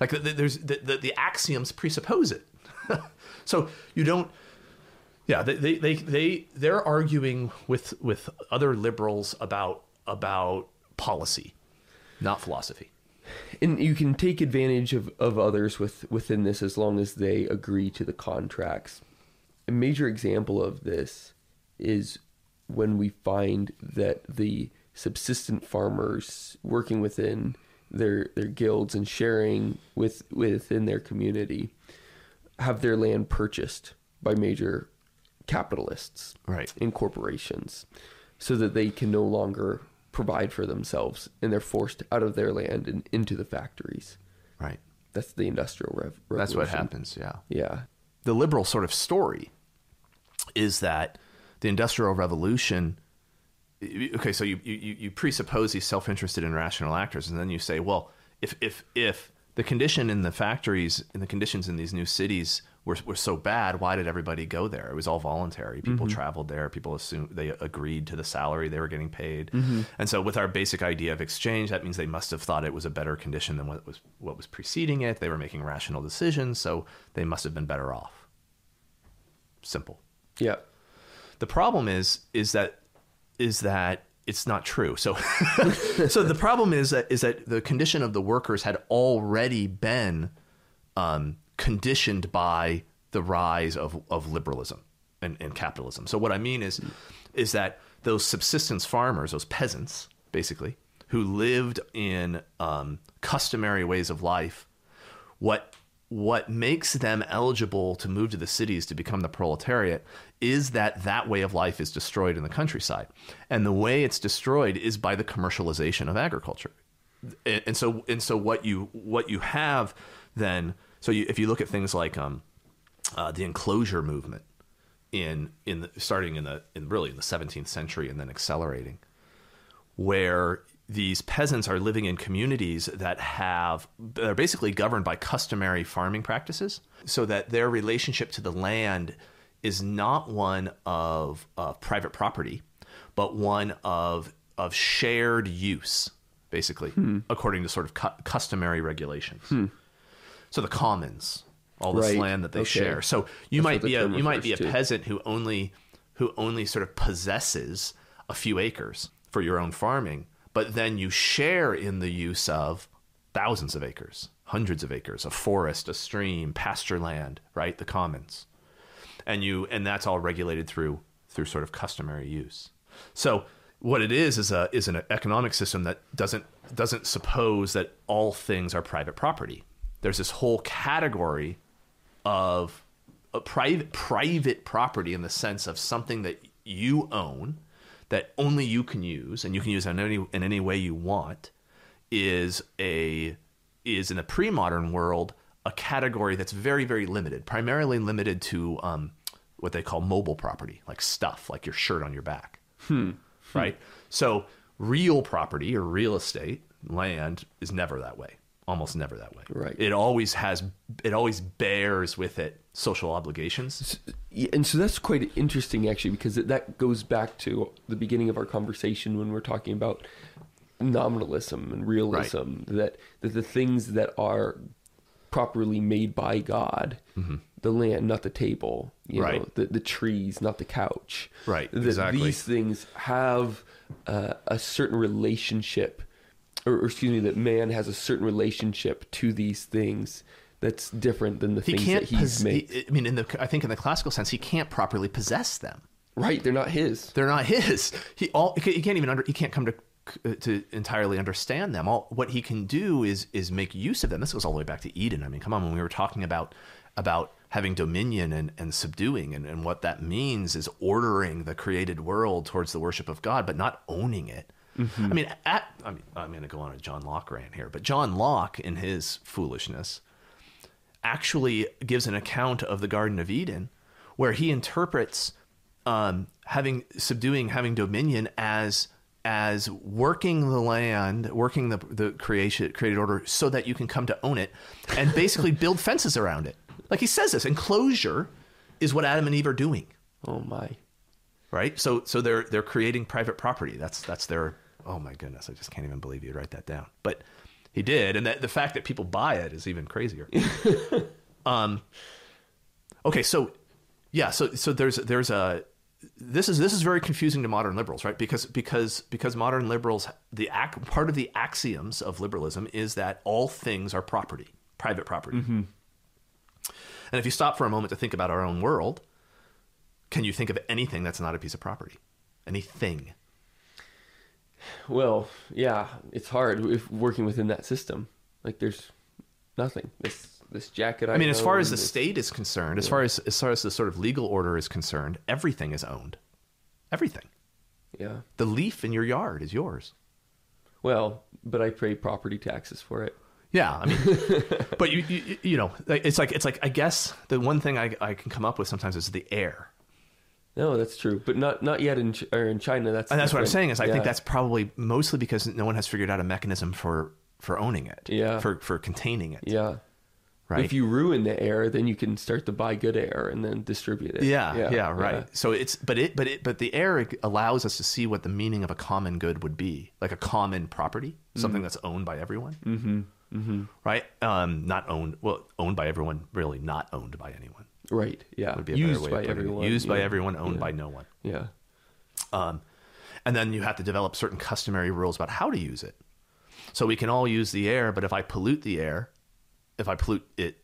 Like the, the- there's the, the, the axioms presuppose it. (laughs) so you don't yeah, they, they, they, they, they're arguing with, with other liberals about, about policy, not philosophy. and you can take advantage of, of others with within this as long as they agree to the contracts. A major example of this is when we find that the subsistent farmers working within their their guilds and sharing with within their community have their land purchased by major capitalists Right. and corporations so that they can no longer provide for themselves and they're forced out of their land and into the factories. Right. That's the industrial rev- revolution. That's what happens. Yeah. Yeah. the liberal sort of story is that the industrial revolution okay so you, you, you presuppose these self-interested and rational actors and then you say well if, if, if the condition in the factories and the conditions in these new cities were, were so bad why did everybody go there? It was all voluntary. People traveled there. People assumed they agreed to the salary they were getting paid. And so with our basic idea of exchange that means they must have thought it was a better condition than what was what was preceding it. They were making rational decisions so they must have been better off. Simple. Yeah. the problem is is that is that it's not true. So (laughs) (laughs) so the problem is that is that the condition of the workers had already been um, conditioned by the rise of, of liberalism and, and capitalism. So what I mean is is that those subsistence farmers, those peasants, basically, who lived in um, customary ways of life, what what makes them eligible to move to the cities to become the proletariat is that that way of life is destroyed in the countryside and the way it's destroyed is by the commercialization of agriculture and, so and so what you what you have then so you, if you look at things like um, uh, the enclosure movement in in the, starting in the in really in the 17th century and then accelerating where these peasants are living in communities that have they're basically governed by customary farming practices so that their relationship to the land is not one of, of private property but one of of shared use basically according to sort of cu- customary regulations so the commons all this Right. land that they Okay. share so you That's might be a you might be a to. peasant who only who only sort of possesses a few acres for your own farming, but then you share in the use of thousands of acres, hundreds of acres, a forest, a stream, pasture land, right? The commons. And you and that's all regulated through through sort of customary use. So what it is is a is an economic system that doesn't doesn't suppose that all things are private property. There's this whole category of a private private property in the sense of something that you own that only you can use and you can use in any in any way you want is a is in a pre-modern world a category that's very very limited primarily limited to um, what they call mobile property like stuff like your shirt on your back. Right? So real property or real estate land is never that way almost never that way Right. it always has it always bears with it social obligations and so that's quite interesting actually because that goes back to the beginning of our conversation when we're talking about nominalism and realism that that the things that are properly made by God, the land, not the table, you Mm-hmm. Right. know, the the trees, not the couch, Right, That exactly. these things have uh, a certain relationship, or, or excuse me, that man has a certain relationship to these things that's different than the He things that he's pos- made. he- I mean, in the I think in the classical sense, he can't properly possess them. right, they're not his. They're not his. He all he can't even under he can't come to uh, to entirely understand them. All what he can do is is make use of them. This goes all the way back to Eden. I mean, come on, when we were talking about about having dominion and, and subduing and, and what that means is ordering the created world towards the worship of God, but not owning it. I mean, at, I mean, I'm going to go on a John Locke rant here, but John Locke, in his foolishness, actually gives an account of the Garden of Eden, where he interprets um, having subduing, having dominion as as working the land, working the the creation created order, so that you can come to own it, and basically (laughs) build fences around it. Like he says this, enclosure is what Adam and Eve are doing, Oh my. right? So so they're they're creating private property. That's that's their. Oh my goodness, I just can't even believe you'd write that down. But he did, and that, the fact that people buy it is even crazier. (laughs) um, okay, so yeah, so so there's there's a this is this is very confusing to modern liberals, right? Because because because modern liberals the ac- part of the axioms of liberalism is that all things are property, private property. And if you stop for a moment to think about our own world, can you think of anything that's not a piece of property? Anything? Well, yeah, it's hard if working within that system. Like there's nothing. This this jacket. I, I mean, as far as the this- state is concerned, as far as as far as the sort of legal order is concerned, everything is owned. Everything. Yeah. The leaf in your yard is yours. Well, but I pay property taxes for it. Yeah, I mean, (laughs) but you, you you know, it's like it's like I guess the one thing I I can come up with sometimes is the air, No, that's true, but not not yet in Ch- or in China. That's and that's what I'm different. saying is I Yeah. think that's probably mostly because no one has figured out a mechanism for for owning it, Yeah. for for containing it, yeah. right? If you ruin the air, then you can start to buy good air and then distribute it. yeah, yeah, right. So it's but it but it but the air allows us to see what the meaning of a common good would be, like a common property, something that's owned by everyone. Mm-hmm. Mm-hmm. Right? Um, not owned. Well, owned by everyone. Really, not owned by anyone. Right. Yeah. Would be a Used better way by of putting it. everyone. Used by everyone. Owned Yeah. by no one. Yeah. Um, and then you have to develop certain customary rules about how to use it. So we can all use the air, but if I pollute the air, if I pollute it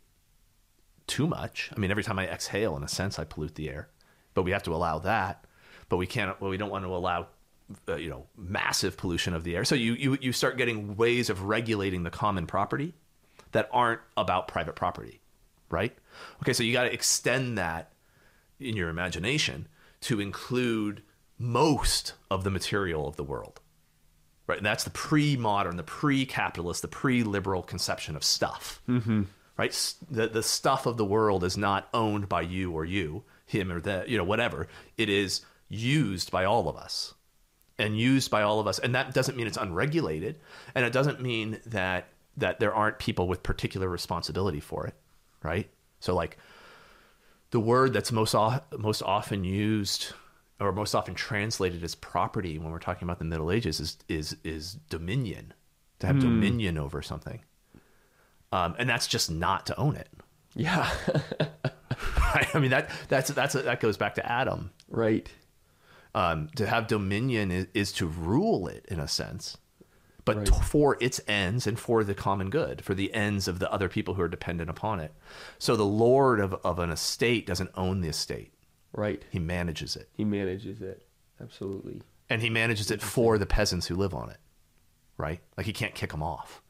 too much, I mean, every time I exhale, in a sense, I pollute the air. But we have to allow that. But we can't. Well, we don't want to allow, uh, you know, massive pollution of the air. So you you you start getting ways of regulating the common property that aren't about private property, right? Okay, so you got to extend that in your imagination to include most of the material of the world. Right? And that's the pre-modern, the pre-capitalist, the pre-liberal conception of stuff. Mm-hmm. Right? The the stuff of the world is not owned by you or you, him or that, you know, whatever. It is used by all of us. And used by all of us. And that doesn't mean it's unregulated. And it doesn't mean that that there aren't people with particular responsibility for it. Right? So like the word that's most o- most often used or most often translated as property when we're talking about the Middle Ages is is is dominion to have dominion over something, um, and that's just not to own it. Yeah. (laughs) Right? I mean that that's that's that goes back to Adam. right. Um, to have dominion is, is to rule it in a sense, but Right. t- for its ends and for the common good, for the ends of the other people who are dependent upon it. So the lord of, of an estate doesn't own the estate; Right. he manages it. He manages it. Absolutely. and he manages it for the peasants who live on it right like he can't kick them off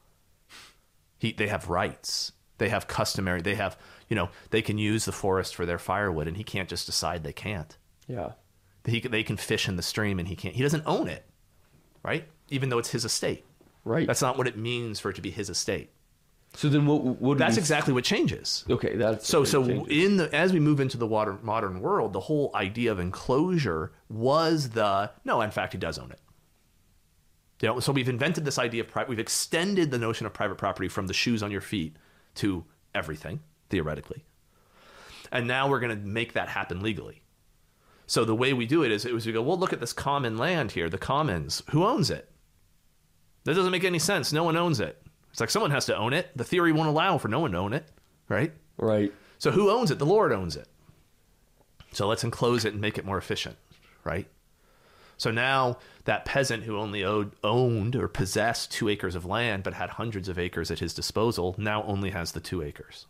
he they have rights they have customary they have you know they can use the forest for their firewood and he can't just decide they can't Yeah. he, they can fish in the stream and he can't he doesn't own it right even though it's his estate Right. that's not what it means for it to be his estate so then what? What? that's we- exactly what changes Okay. That's so so in the as we move into the water, modern world, the whole idea of enclosure was the no. In fact, he does own it. You know, so we've invented this idea of pri- we've extended the notion of private property from the shoes on your feet to everything theoretically, and now we're going to make that happen legally. So the way we do it is, it was we go, well, look at this common land here, the commons. Who owns it? That doesn't make any sense. No one owns it. It's like someone has to own it. The theory won't allow for no one to own it, right? Right. So who owns it? The Lord owns it. So let's enclose it and make it more efficient, right? So now that peasant who only owed, owned or possessed two acres of land but had hundreds of acres at his disposal now only has the two acres.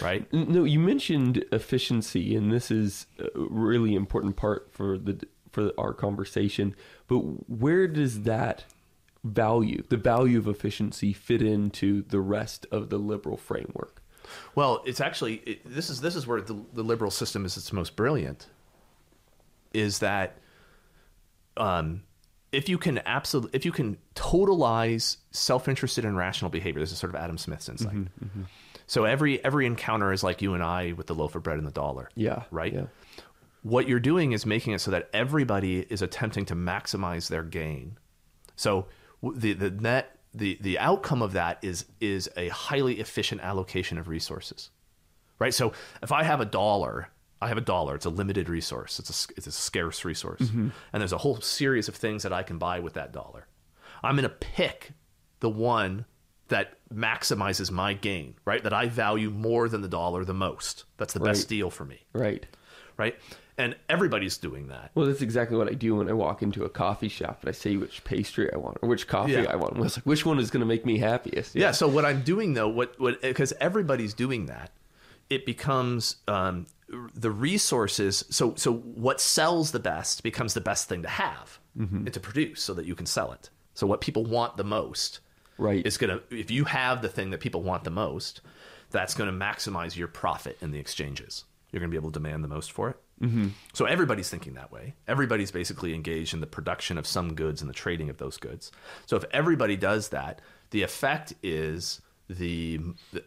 right? No, you mentioned efficiency, and this is a really important part for the for our conversation. But where does that value, the value of efficiency, fit into the rest of the liberal framework? Well, it's actually it, this is this is where the, the liberal system is its most brilliant. Is that um, if you can absolutely if you can totalize self-interested and rational behavior, this is sort of Adam Smith's insight. Mm-hmm, So every every encounter is like you and I with the loaf of bread and the dollar. Yeah, Right. yeah. What you're doing is making it so that everybody is attempting to maximize their gain. So the the net the the outcome of that is is a highly efficient allocation of resources. Right. So if I have a dollar, I have a dollar. It's a limited resource. It's a it's a scarce resource, mm-hmm. and there's a whole series of things that I can buy with that dollar. I'm going to pick the one that maximizes my gain. Right. That I value more than the dollar the most. That's the best deal for me Right. right? And everybody's doing that. Well, that's exactly what I do when I walk into a coffee shop and I say which pastry I want or which coffee Yeah. I want. It's like, which one is going to make me happiest? Yeah. So what I'm doing though, what what because everybody's doing that, it becomes um, the resources. So so what sells the best becomes the best thing to have and to produce, so that you can sell it. So what people want the most Right. is gonna if you have the thing that people want the most, that's going to maximize your profit in the exchanges. You're going to be able to demand the most for it. Mm-hmm. So everybody's thinking that way. Everybody's basically engaged in the production of some goods and the trading of those goods. So if everybody does that, the effect is the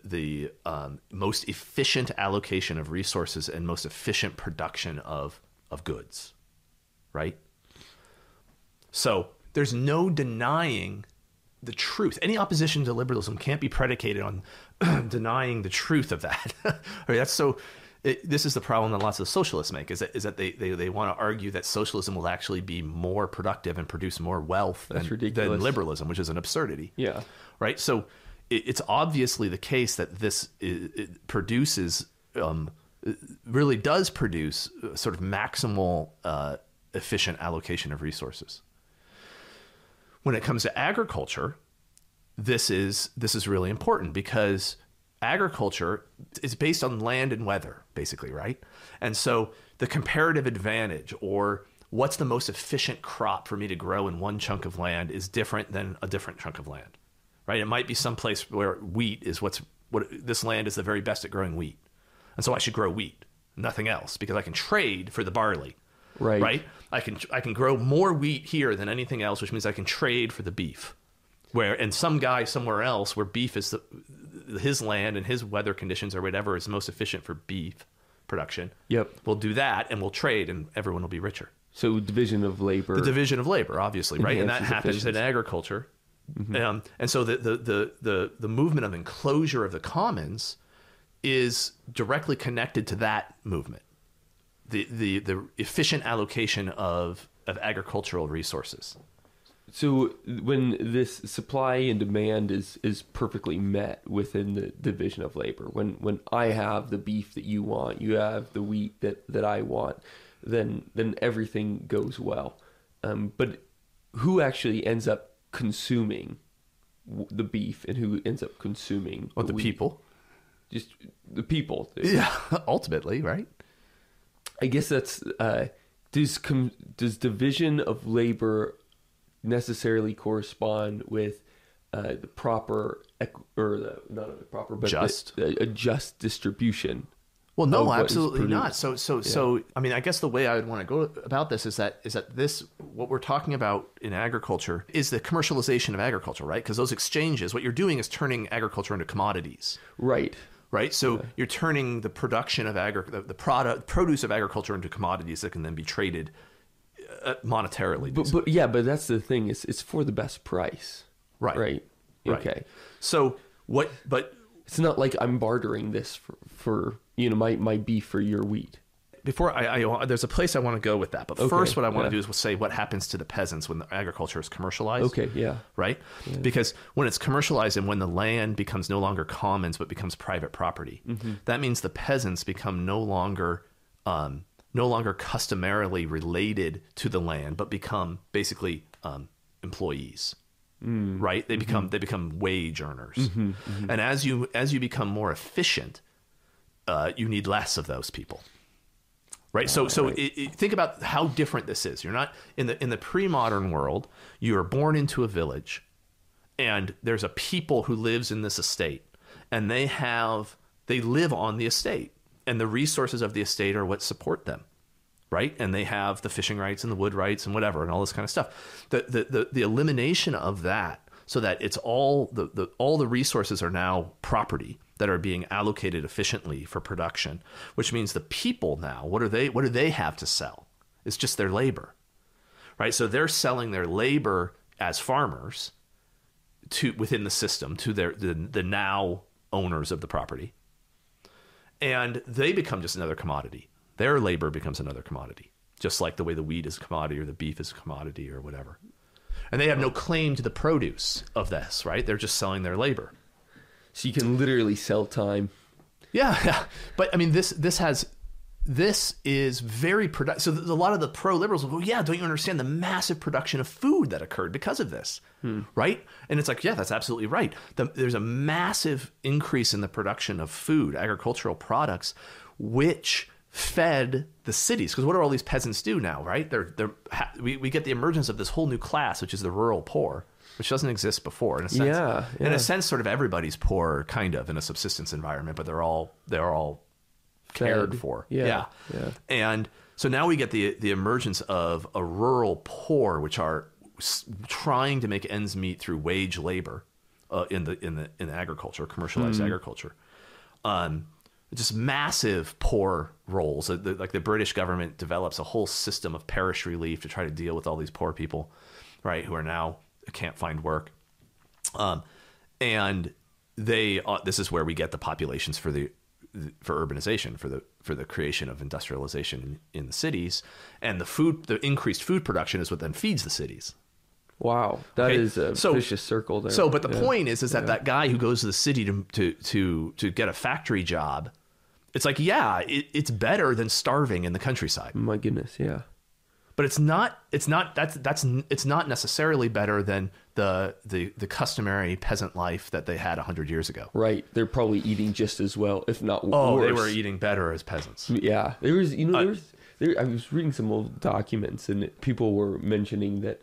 the um, most efficient allocation of resources and most efficient production of of goods, right? So there's no denying the truth. Any opposition to liberalism can't be predicated on (clears throat) denying the truth of that. (laughs) I mean, that's so. It, this is the problem that lots of socialists make is that is that they, they, they want to argue that socialism will actually be more productive and produce more wealth than, than liberalism, which is an absurdity. Yeah. Right. So it, it's obviously the case that this produces um, really does produce uh, sort of maximal uh, efficient allocation of resources. When it comes to agriculture, this is this is really important because agriculture is based on land and weather basically right? And so the comparative advantage or what's the most efficient crop for me to grow in one chunk of land is different than a different chunk of land right? It might be some place where wheat is what's what this land is the very best at growing wheat. And so i should grow wheat nothing else because i can trade for the barley Right. right? I can i can grow more wheat here than anything else which means i can trade for the beef. Where and some guy somewhere else where beef is the, his land and his weather conditions or whatever is most efficient for beef production. Yep. We'll do that and we'll trade and everyone will be richer. So division of labor. The division of labor, obviously, right? And that happens in efficiency. agriculture. Um, and so the, the, the, the, the movement of enclosure of the commons is directly connected to that movement. The, the, the efficient allocation of, of agricultural resources. So when this supply and demand is is perfectly met within the division of labor, when when I have the beef that you want, you have the wheat that that I want, then then everything goes well. Um, but who actually ends up consuming the beef and who ends up consuming Well, the wheat? people. Just the people. Yeah, (laughs) ultimately, right? I guess that's uh, does com- does division of labor necessarily correspond with uh, the proper equ- or the not a proper but the- Just. a, a just distribution. Well, no, absolutely not. So, so, so. I mean, I guess the way I would want to go about this is that is that this what we're talking about in agriculture is the commercialization of agriculture, right? Because those exchanges, what you're doing is turning agriculture into commodities, Right. right? So you're turning the production of agri- the, the product produce of agriculture into commodities that can then be traded uh, monetarily. But but yeah, but that's the thing. It's it's for the best price. Right. Right. Right. Okay. So what? But It's not like I'm bartering this for, for you know my my beef for your wheat. before I, I there's a place I want to go with that. But Okay, first, what I want yeah. to do is we'll say what happens to the peasants when the agriculture is commercialized. Okay. Yeah. right? Because when it's commercialized and when the land becomes no longer commons but becomes private property, Mm-hmm. that means the peasants become no longer um, no longer customarily related to the land, but become basically um, employees. Mm. Right? They Mm-hmm. become they become wage earners, and as you as you become more efficient, uh, you need less of those people. Right. So, so It, it, think about how different this is. You're not in the in the pre-modern world. You are born into a village, and there's a people who lives in this estate, and they have they live on the estate, and the resources of the estate are what support them right? And they have the fishing rights and the wood rights and whatever and all this kind of stuff. The the the, the elimination of that so that it's all the, the all the resources are now property that are being allocated efficiently for production, which means the people now, what are they what do they have to sell? It's just their labor. Right? So they're selling their labor as farmers to within the system to their the, the now owners of the property. And they become just another commodity their labor becomes another commodity, just like the way the wheat is a commodity or the beef is a commodity or whatever. And they have no claim to the produce of this, right? They're just selling their labor. So you can literally sell time. Yeah, (laughs) yeah. But I mean, this this has this is very productive. So a lot of the pro liberals will go, "Yeah, don't you understand the massive production of food that occurred because of this?" Hmm. Right? And it's like, yeah, that's absolutely right. The, there's a massive increase in the production of food, agricultural products, which fed the cities because what do all these peasants do now right they're, they're we, we get the emergence of this whole new class which is the rural poor which doesn't exist before in a sense yeah, yeah. in a sense sort of everybody's poor kind of in a subsistence environment but they're all they're all cared for yeah, yeah, yeah and so now we get the the emergence of a rural poor which are trying to make ends meet through wage labor uh, in the in the in agriculture commercialized mm. agriculture um just massive poor rolls. Like the British government develops a whole system of parish relief to try to deal with all these poor people, right, who are now can't find work. Um, and they uh, this is where we get the populations for the for urbanization for the for the creation of industrialization in, in the cities and the food the increased food production is what then feeds the cities Wow, that okay? is a so, vicious circle there. So, but the yeah. point is, is that yeah. that guy who goes to the city to, to to to get a factory job it's like, yeah, it, it's better than starving in the countryside. My goodness, yeah. But it's not. It's not. That's that's. It's not necessarily better than the the the customary peasant life that they had hundred years ago. Right. They're probably eating just as well, if not oh, worse. they were eating better as peasants. Yeah. There was. You know. There was. There, I was reading some old documents, and people were mentioning that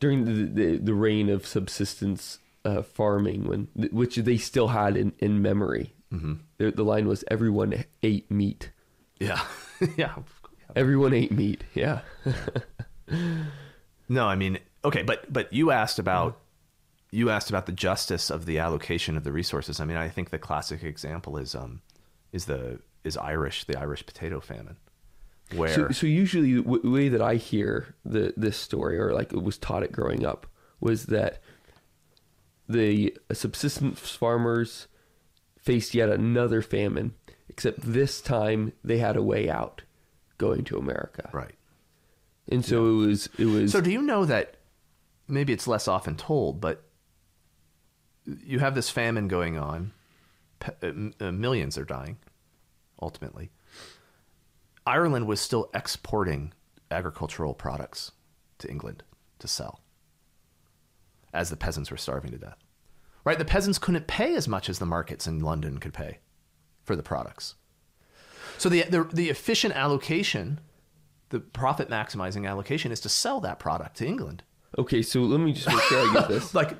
during the the, the reign of subsistence uh, farming, when which they still had in, in memory, Mm-hmm. The, the line was everyone ate meat. Yeah. (laughs) yeah. Everyone ate meat. Yeah. no, I mean, okay, but but you asked about you asked about the justice of the allocation of the resources. I mean, I think the classic example is um is the is Irish the Irish potato famine. Where so, so usually the way that I hear the this story or like it was taught it growing up was that the subsistence farmers faced yet another famine, except this time they had a way out going to America. Right. And so yeah. it was it was So do you know that maybe it's less often told, but you have this famine going on. Uh, uh, millions are dying ultimately. Ireland was still exporting agricultural products to England to sell as the peasants were starving to death right? The peasants couldn't pay as much as the markets in London could pay for the products. So the, the, the efficient allocation, the profit maximizing allocation is to sell that product to England. Okay, so let me just make sure I get this. (laughs) like,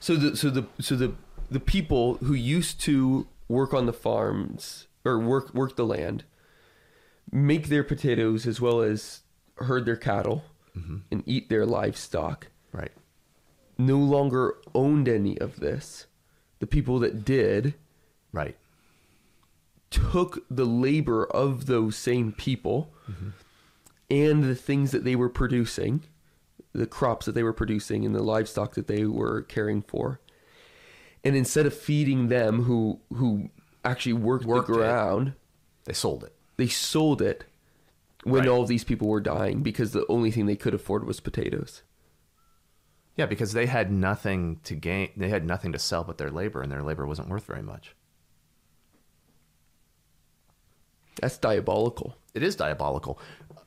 so the so the so the the people who used to work on the farms or work work the land, make their potatoes as well as herd their cattle mm-hmm. and eat their livestock. Right no longer owned any of this. The people that did, right, took the labor of those same people mm-hmm. and the things that they were producing, the crops that they were producing and the livestock that they were caring for. And instead of feeding them who who actually worked, worked the ground, it. they sold it. They sold it when right. all these people were dying because the only thing they could afford was potatoes. Yeah, because they had nothing to gain. They had nothing to sell but their labor, and their labor wasn't worth very much. That's diabolical. It is diabolical.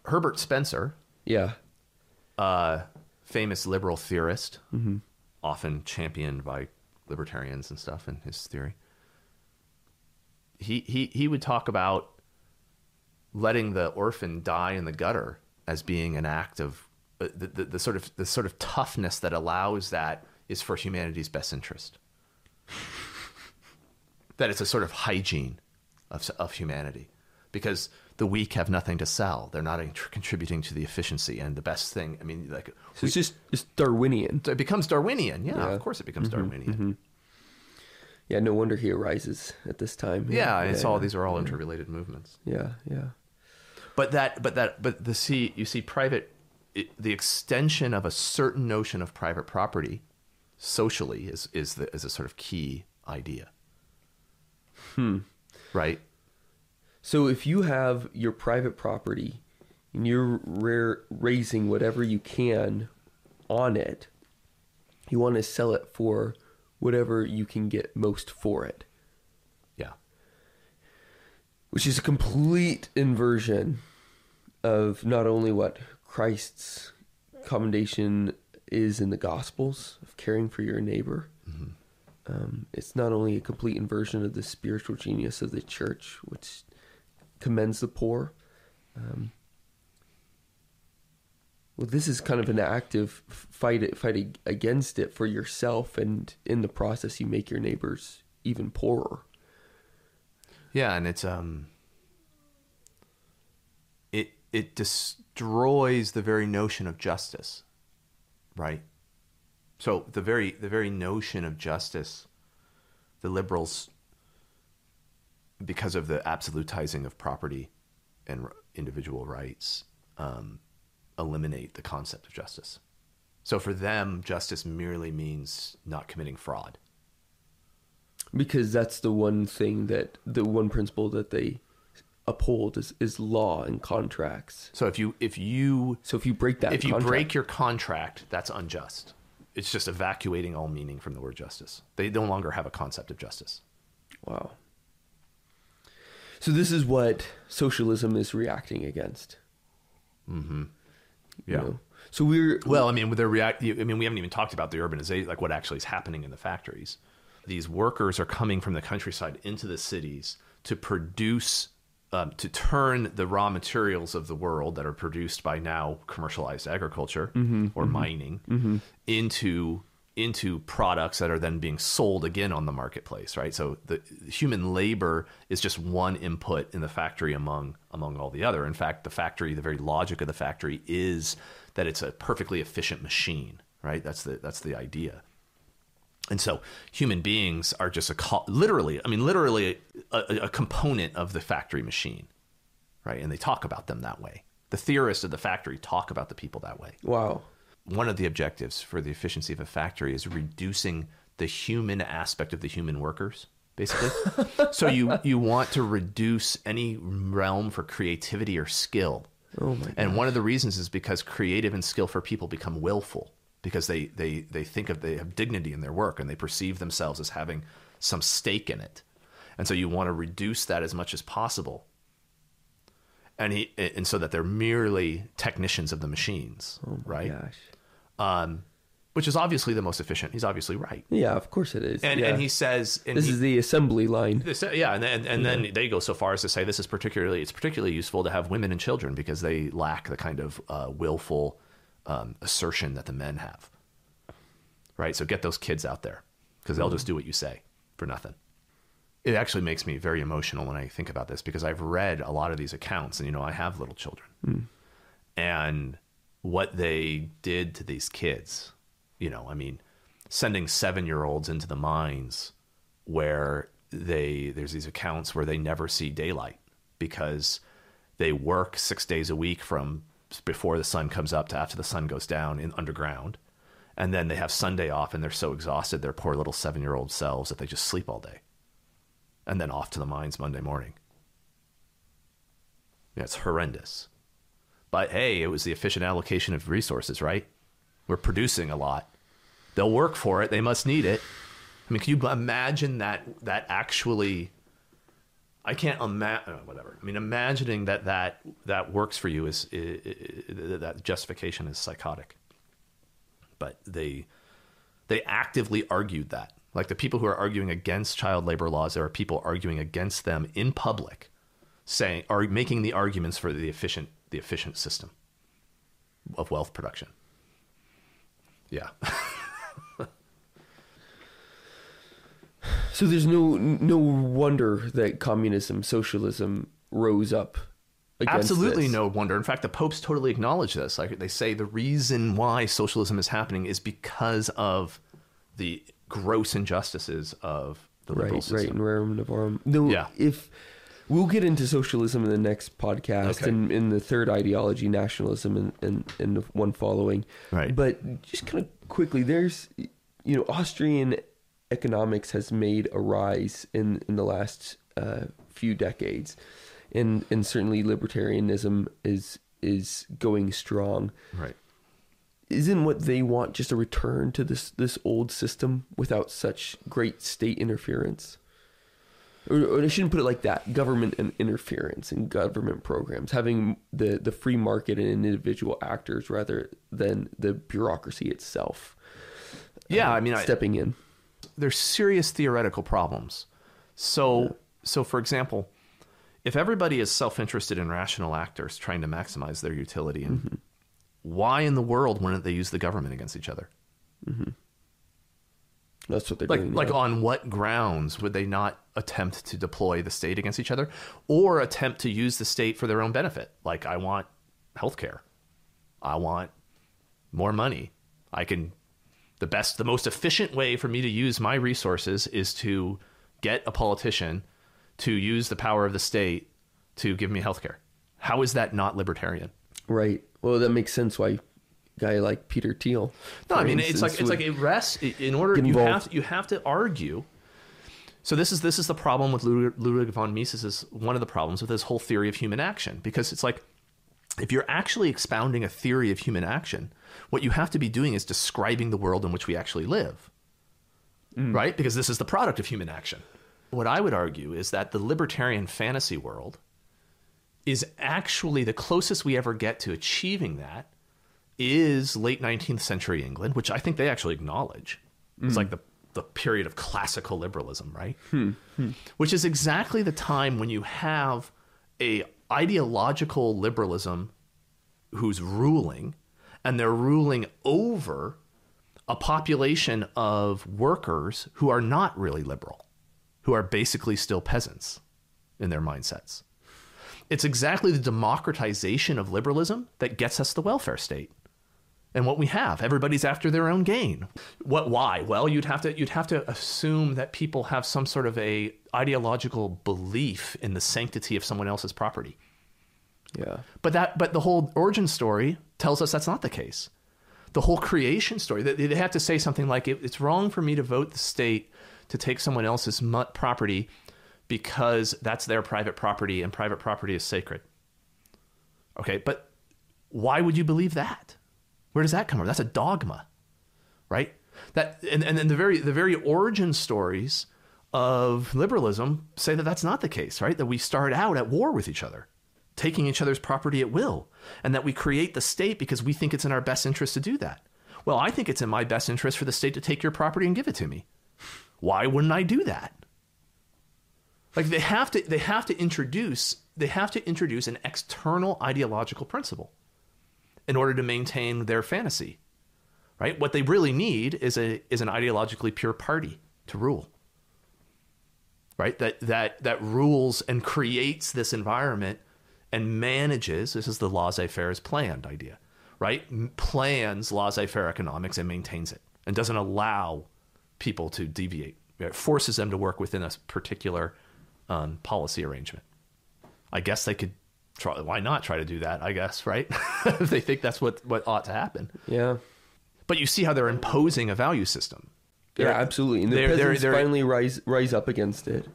Herbert Spencer, yeah, uh, famous liberal theorist, mm-hmm. often championed by libertarians and stuff in his theory. he he he would talk about letting the orphan die in the gutter as being an act of uh, the, the, the sort of the sort of toughness that allows that is for humanity's best interest. (laughs) that it's a sort of hygiene of of humanity, because the weak have nothing to sell. They're not contributing to the efficiency and the best thing. I mean, like So it's just it's Darwinian. it becomes Darwinian. Yeah, Yeah. of course it becomes Darwinian. Yeah, no wonder he arises at this time. Yeah, it's all yeah, these are all interrelated movements. Yeah, yeah. But that, but that, but the see, you see, private, it, the extension of a certain notion of private property, socially, is is the is a sort of key idea. Hmm. Right. So if you have your private property and you're ra- raising whatever you can on it, you want to sell it for whatever you can get most for it, Yeah. which is a complete inversion of not only what Christ's commendation is in the Gospels of caring for your neighbor. Um, it's not only a complete inversion of the spiritual genius of the church, which commends the poor. Um, well, this is kind of an active fight fight against it for yourself, and in the process, you make your neighbors even poorer. Yeah, and it's um. It it destroys the very notion of justice, right? So the very the very notion of justice, the liberals, because of the absolutizing of property and individual rights, um, eliminate the concept of justice. So for them, justice merely means not committing fraud. because that's the one thing that the one principle that they uphold is, is law and contracts. So if you if you So if you break that, if you break your contract, that's unjust. It's just evacuating all meaning from the word justice. They no longer have a concept of justice. wow. So this is what socialism is reacting against. Mm-hmm. you know? So we're Well, I mean, they're react. I mean, we haven't even talked about the urbanization, like what actually is happening in the factories. These workers are coming from the countryside into the cities to produce, um, to turn the raw materials of the world that are produced by now commercialized agriculture mm-hmm. or mm-hmm. mining into into products that are then being sold again on the marketplace, right? So the human labor is just one input in the factory among among all the other. In fact, the factory, the very logic of the factory is that it's a perfectly efficient machine, right? That's the that's the idea. And so human beings are just a co- literally, I mean literally a, a, a component of the factory machine, right? And they talk about them that way. The theorists of the factory talk about the people that way wow. One of the objectives for the efficiency of a factory is reducing the human aspect of the human workers basically. (laughs) So you you want to reduce any realm for creativity or skill. Oh my and one of the reasons is because creative and skillful people become willful because they they they think of they have dignity in their work and they perceive themselves as having some stake in it. And so you want to reduce that as much as possible. And he and so that they're merely technicians of the machines oh right? Gosh. Um, which is obviously the most efficient. He's obviously right, Yeah, of course it is. and yeah. and he says, and this he, is the assembly line. this, yeah, and then and then they go so far as to say this is particularly it's particularly useful to have women and children because they lack the kind of uh, willful um, assertion that the men have. Right, so get those kids out there because they'll just do what you say for nothing. It actually makes me very emotional when I think about this because I've read a lot of these accounts, and you know I have little children, and what they did to these kids. You know, I mean, sending seven year olds into the mines where they there's these accounts where they never see daylight because they work six days a week from before the sun comes up to after the sun goes down in underground. And then they have sunday off and they're so exhausted their poor little seven year old selves that they just sleep all day. And then off to the mines monday morning. Yeah, it's horrendous but hey it was the efficient allocation of resources right? We're producing a lot. They'll work for it. They must need it. I mean can you imagine that that actually i can't imagine uh, whatever. I mean imagining that that that works for you is, i i that justification is psychotic. But they they actively argued that. Like the people who are arguing against child labor laws, there are people arguing against them in public, saying are making the arguments for the efficient the efficient system of wealth production. Yeah. So there's no no wonder that communism, socialism rose up. Absolutely this. no wonder. In fact, the popes totally acknowledge this. Like they say the reason why socialism is happening is because of the gross injustices of the liberal right, system. right, in rerum novarum. No, Yeah. if we'll get into socialism in the next podcast Okay. and in the third ideology, nationalism, and and, and the one following. Right. But just kind of quickly, there's you know Austrian economics has made a rise in in the last uh, few decades, and and certainly libertarianism is is going strong Right. isn't what they want just a return to this this old system without such great state interference or, or I shouldn't put it like that. Government in- interference in government programs having the the free market and individual actors rather than the bureaucracy itself Yeah, um, I mean, I, stepping in. There's serious theoretical problems. So, so for example, if everybody is self-interested and rational actors trying to maximize their utility, and mm-hmm. why in the world wouldn't they use the government against each other? Mm-hmm. That's what they're Like, doing like now. on what grounds would they not attempt to deploy the state against each other, or attempt to use the state for their own benefit? Like, I want healthcare, I want more money. I can the best, the most efficient way for me to use my resources is to get a politician to use the power of the state to give me healthcare. How is that not libertarian? right well that makes sense why guy like Peter Thiel No, I mean it's like it's like it rests in order Get you involved. have you have to argue. So this is this is the problem with Ludwig, Ludwig von Mises is one of the problems with this whole theory of human action because it's like if you're actually expounding a theory of human action, what you have to be doing is describing the world in which we actually live. Mm. Right? Because this is the product of human action. What I would argue is that the libertarian fantasy world is actually the closest we ever get to achieving that is late 19th century England, which I think they actually acknowledge. It's hmm. like the, the period of classical liberalism, right? Hmm, hmm. Which is exactly the time when you have a ideological liberalism who's ruling, and they're ruling over a population of workers who are not really liberal, who are basically still peasants in their mindsets. It's exactly the democratization of liberalism that gets us the welfare state. And what we have, everybody's after their own gain. What why? Well, you'd have to you'd have to assume that people have some sort of a ideological belief in the sanctity of someone else's property. yeah But that but the whole origin story tells us that's not the case. The whole creation story, they, they have to say something like it, it's wrong for me to vote the state to take someone else's property because that's their private property and private property is sacred. Okay, but why would you believe that? Where does that come from? That's a dogma, right? That and and then the very the very origin stories of liberalism say that that's not the case, right? That we start out at war with each other, taking each other's property at will, and that we create the state because we think it's in our best interest to do that. Well, I think it's in my best interest for the state to take your property and give it to me. Why wouldn't I do that? Like they have to they have to introduce they have to introduce an external ideological principle in order to maintain their fantasy. Right? What they really need is a is an ideologically pure party to rule. Right? That that that rules and creates this environment and manages this is the laissez-faire is planned idea. Right? Plans laissez-faire economics and maintains it and doesn't allow people to deviate. It forces them to work within a particular um, policy arrangement. I guess they could try. Why not try to do that? I guess right if (laughs) they think that's what what ought to happen. yeah But you see how they're imposing a value system. Yeah, They're- absolutely. And the they're- peasants they're- finally rise rise up against it,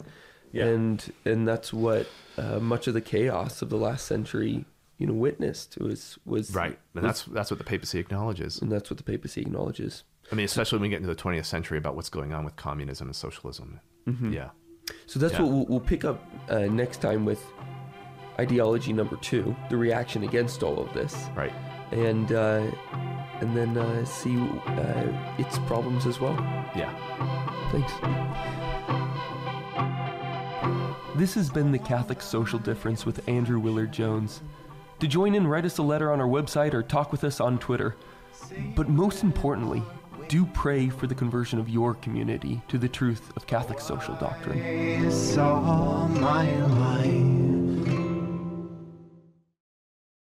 Yeah. and and that's what uh, much of the chaos of the last century, you know, witnessed was was Right, and that's that's what the papacy acknowledges. and that's what the papacy acknowledges. I mean, especially when we get into the 20th century about what's going on with communism and socialism. Yeah, So that's Yeah. what we'll, we'll pick up uh, next time with ideology number two, the reaction against all of this, right. and uh, and then uh, see uh, its problems as well. Yeah. Thanks. This has been the Catholic Social Difference with Andrew Willard Jones. To join in, write us a letter on our website or talk with us on Twitter. But most importantly, do pray for the conversion of your community to the truth of Catholic social doctrine.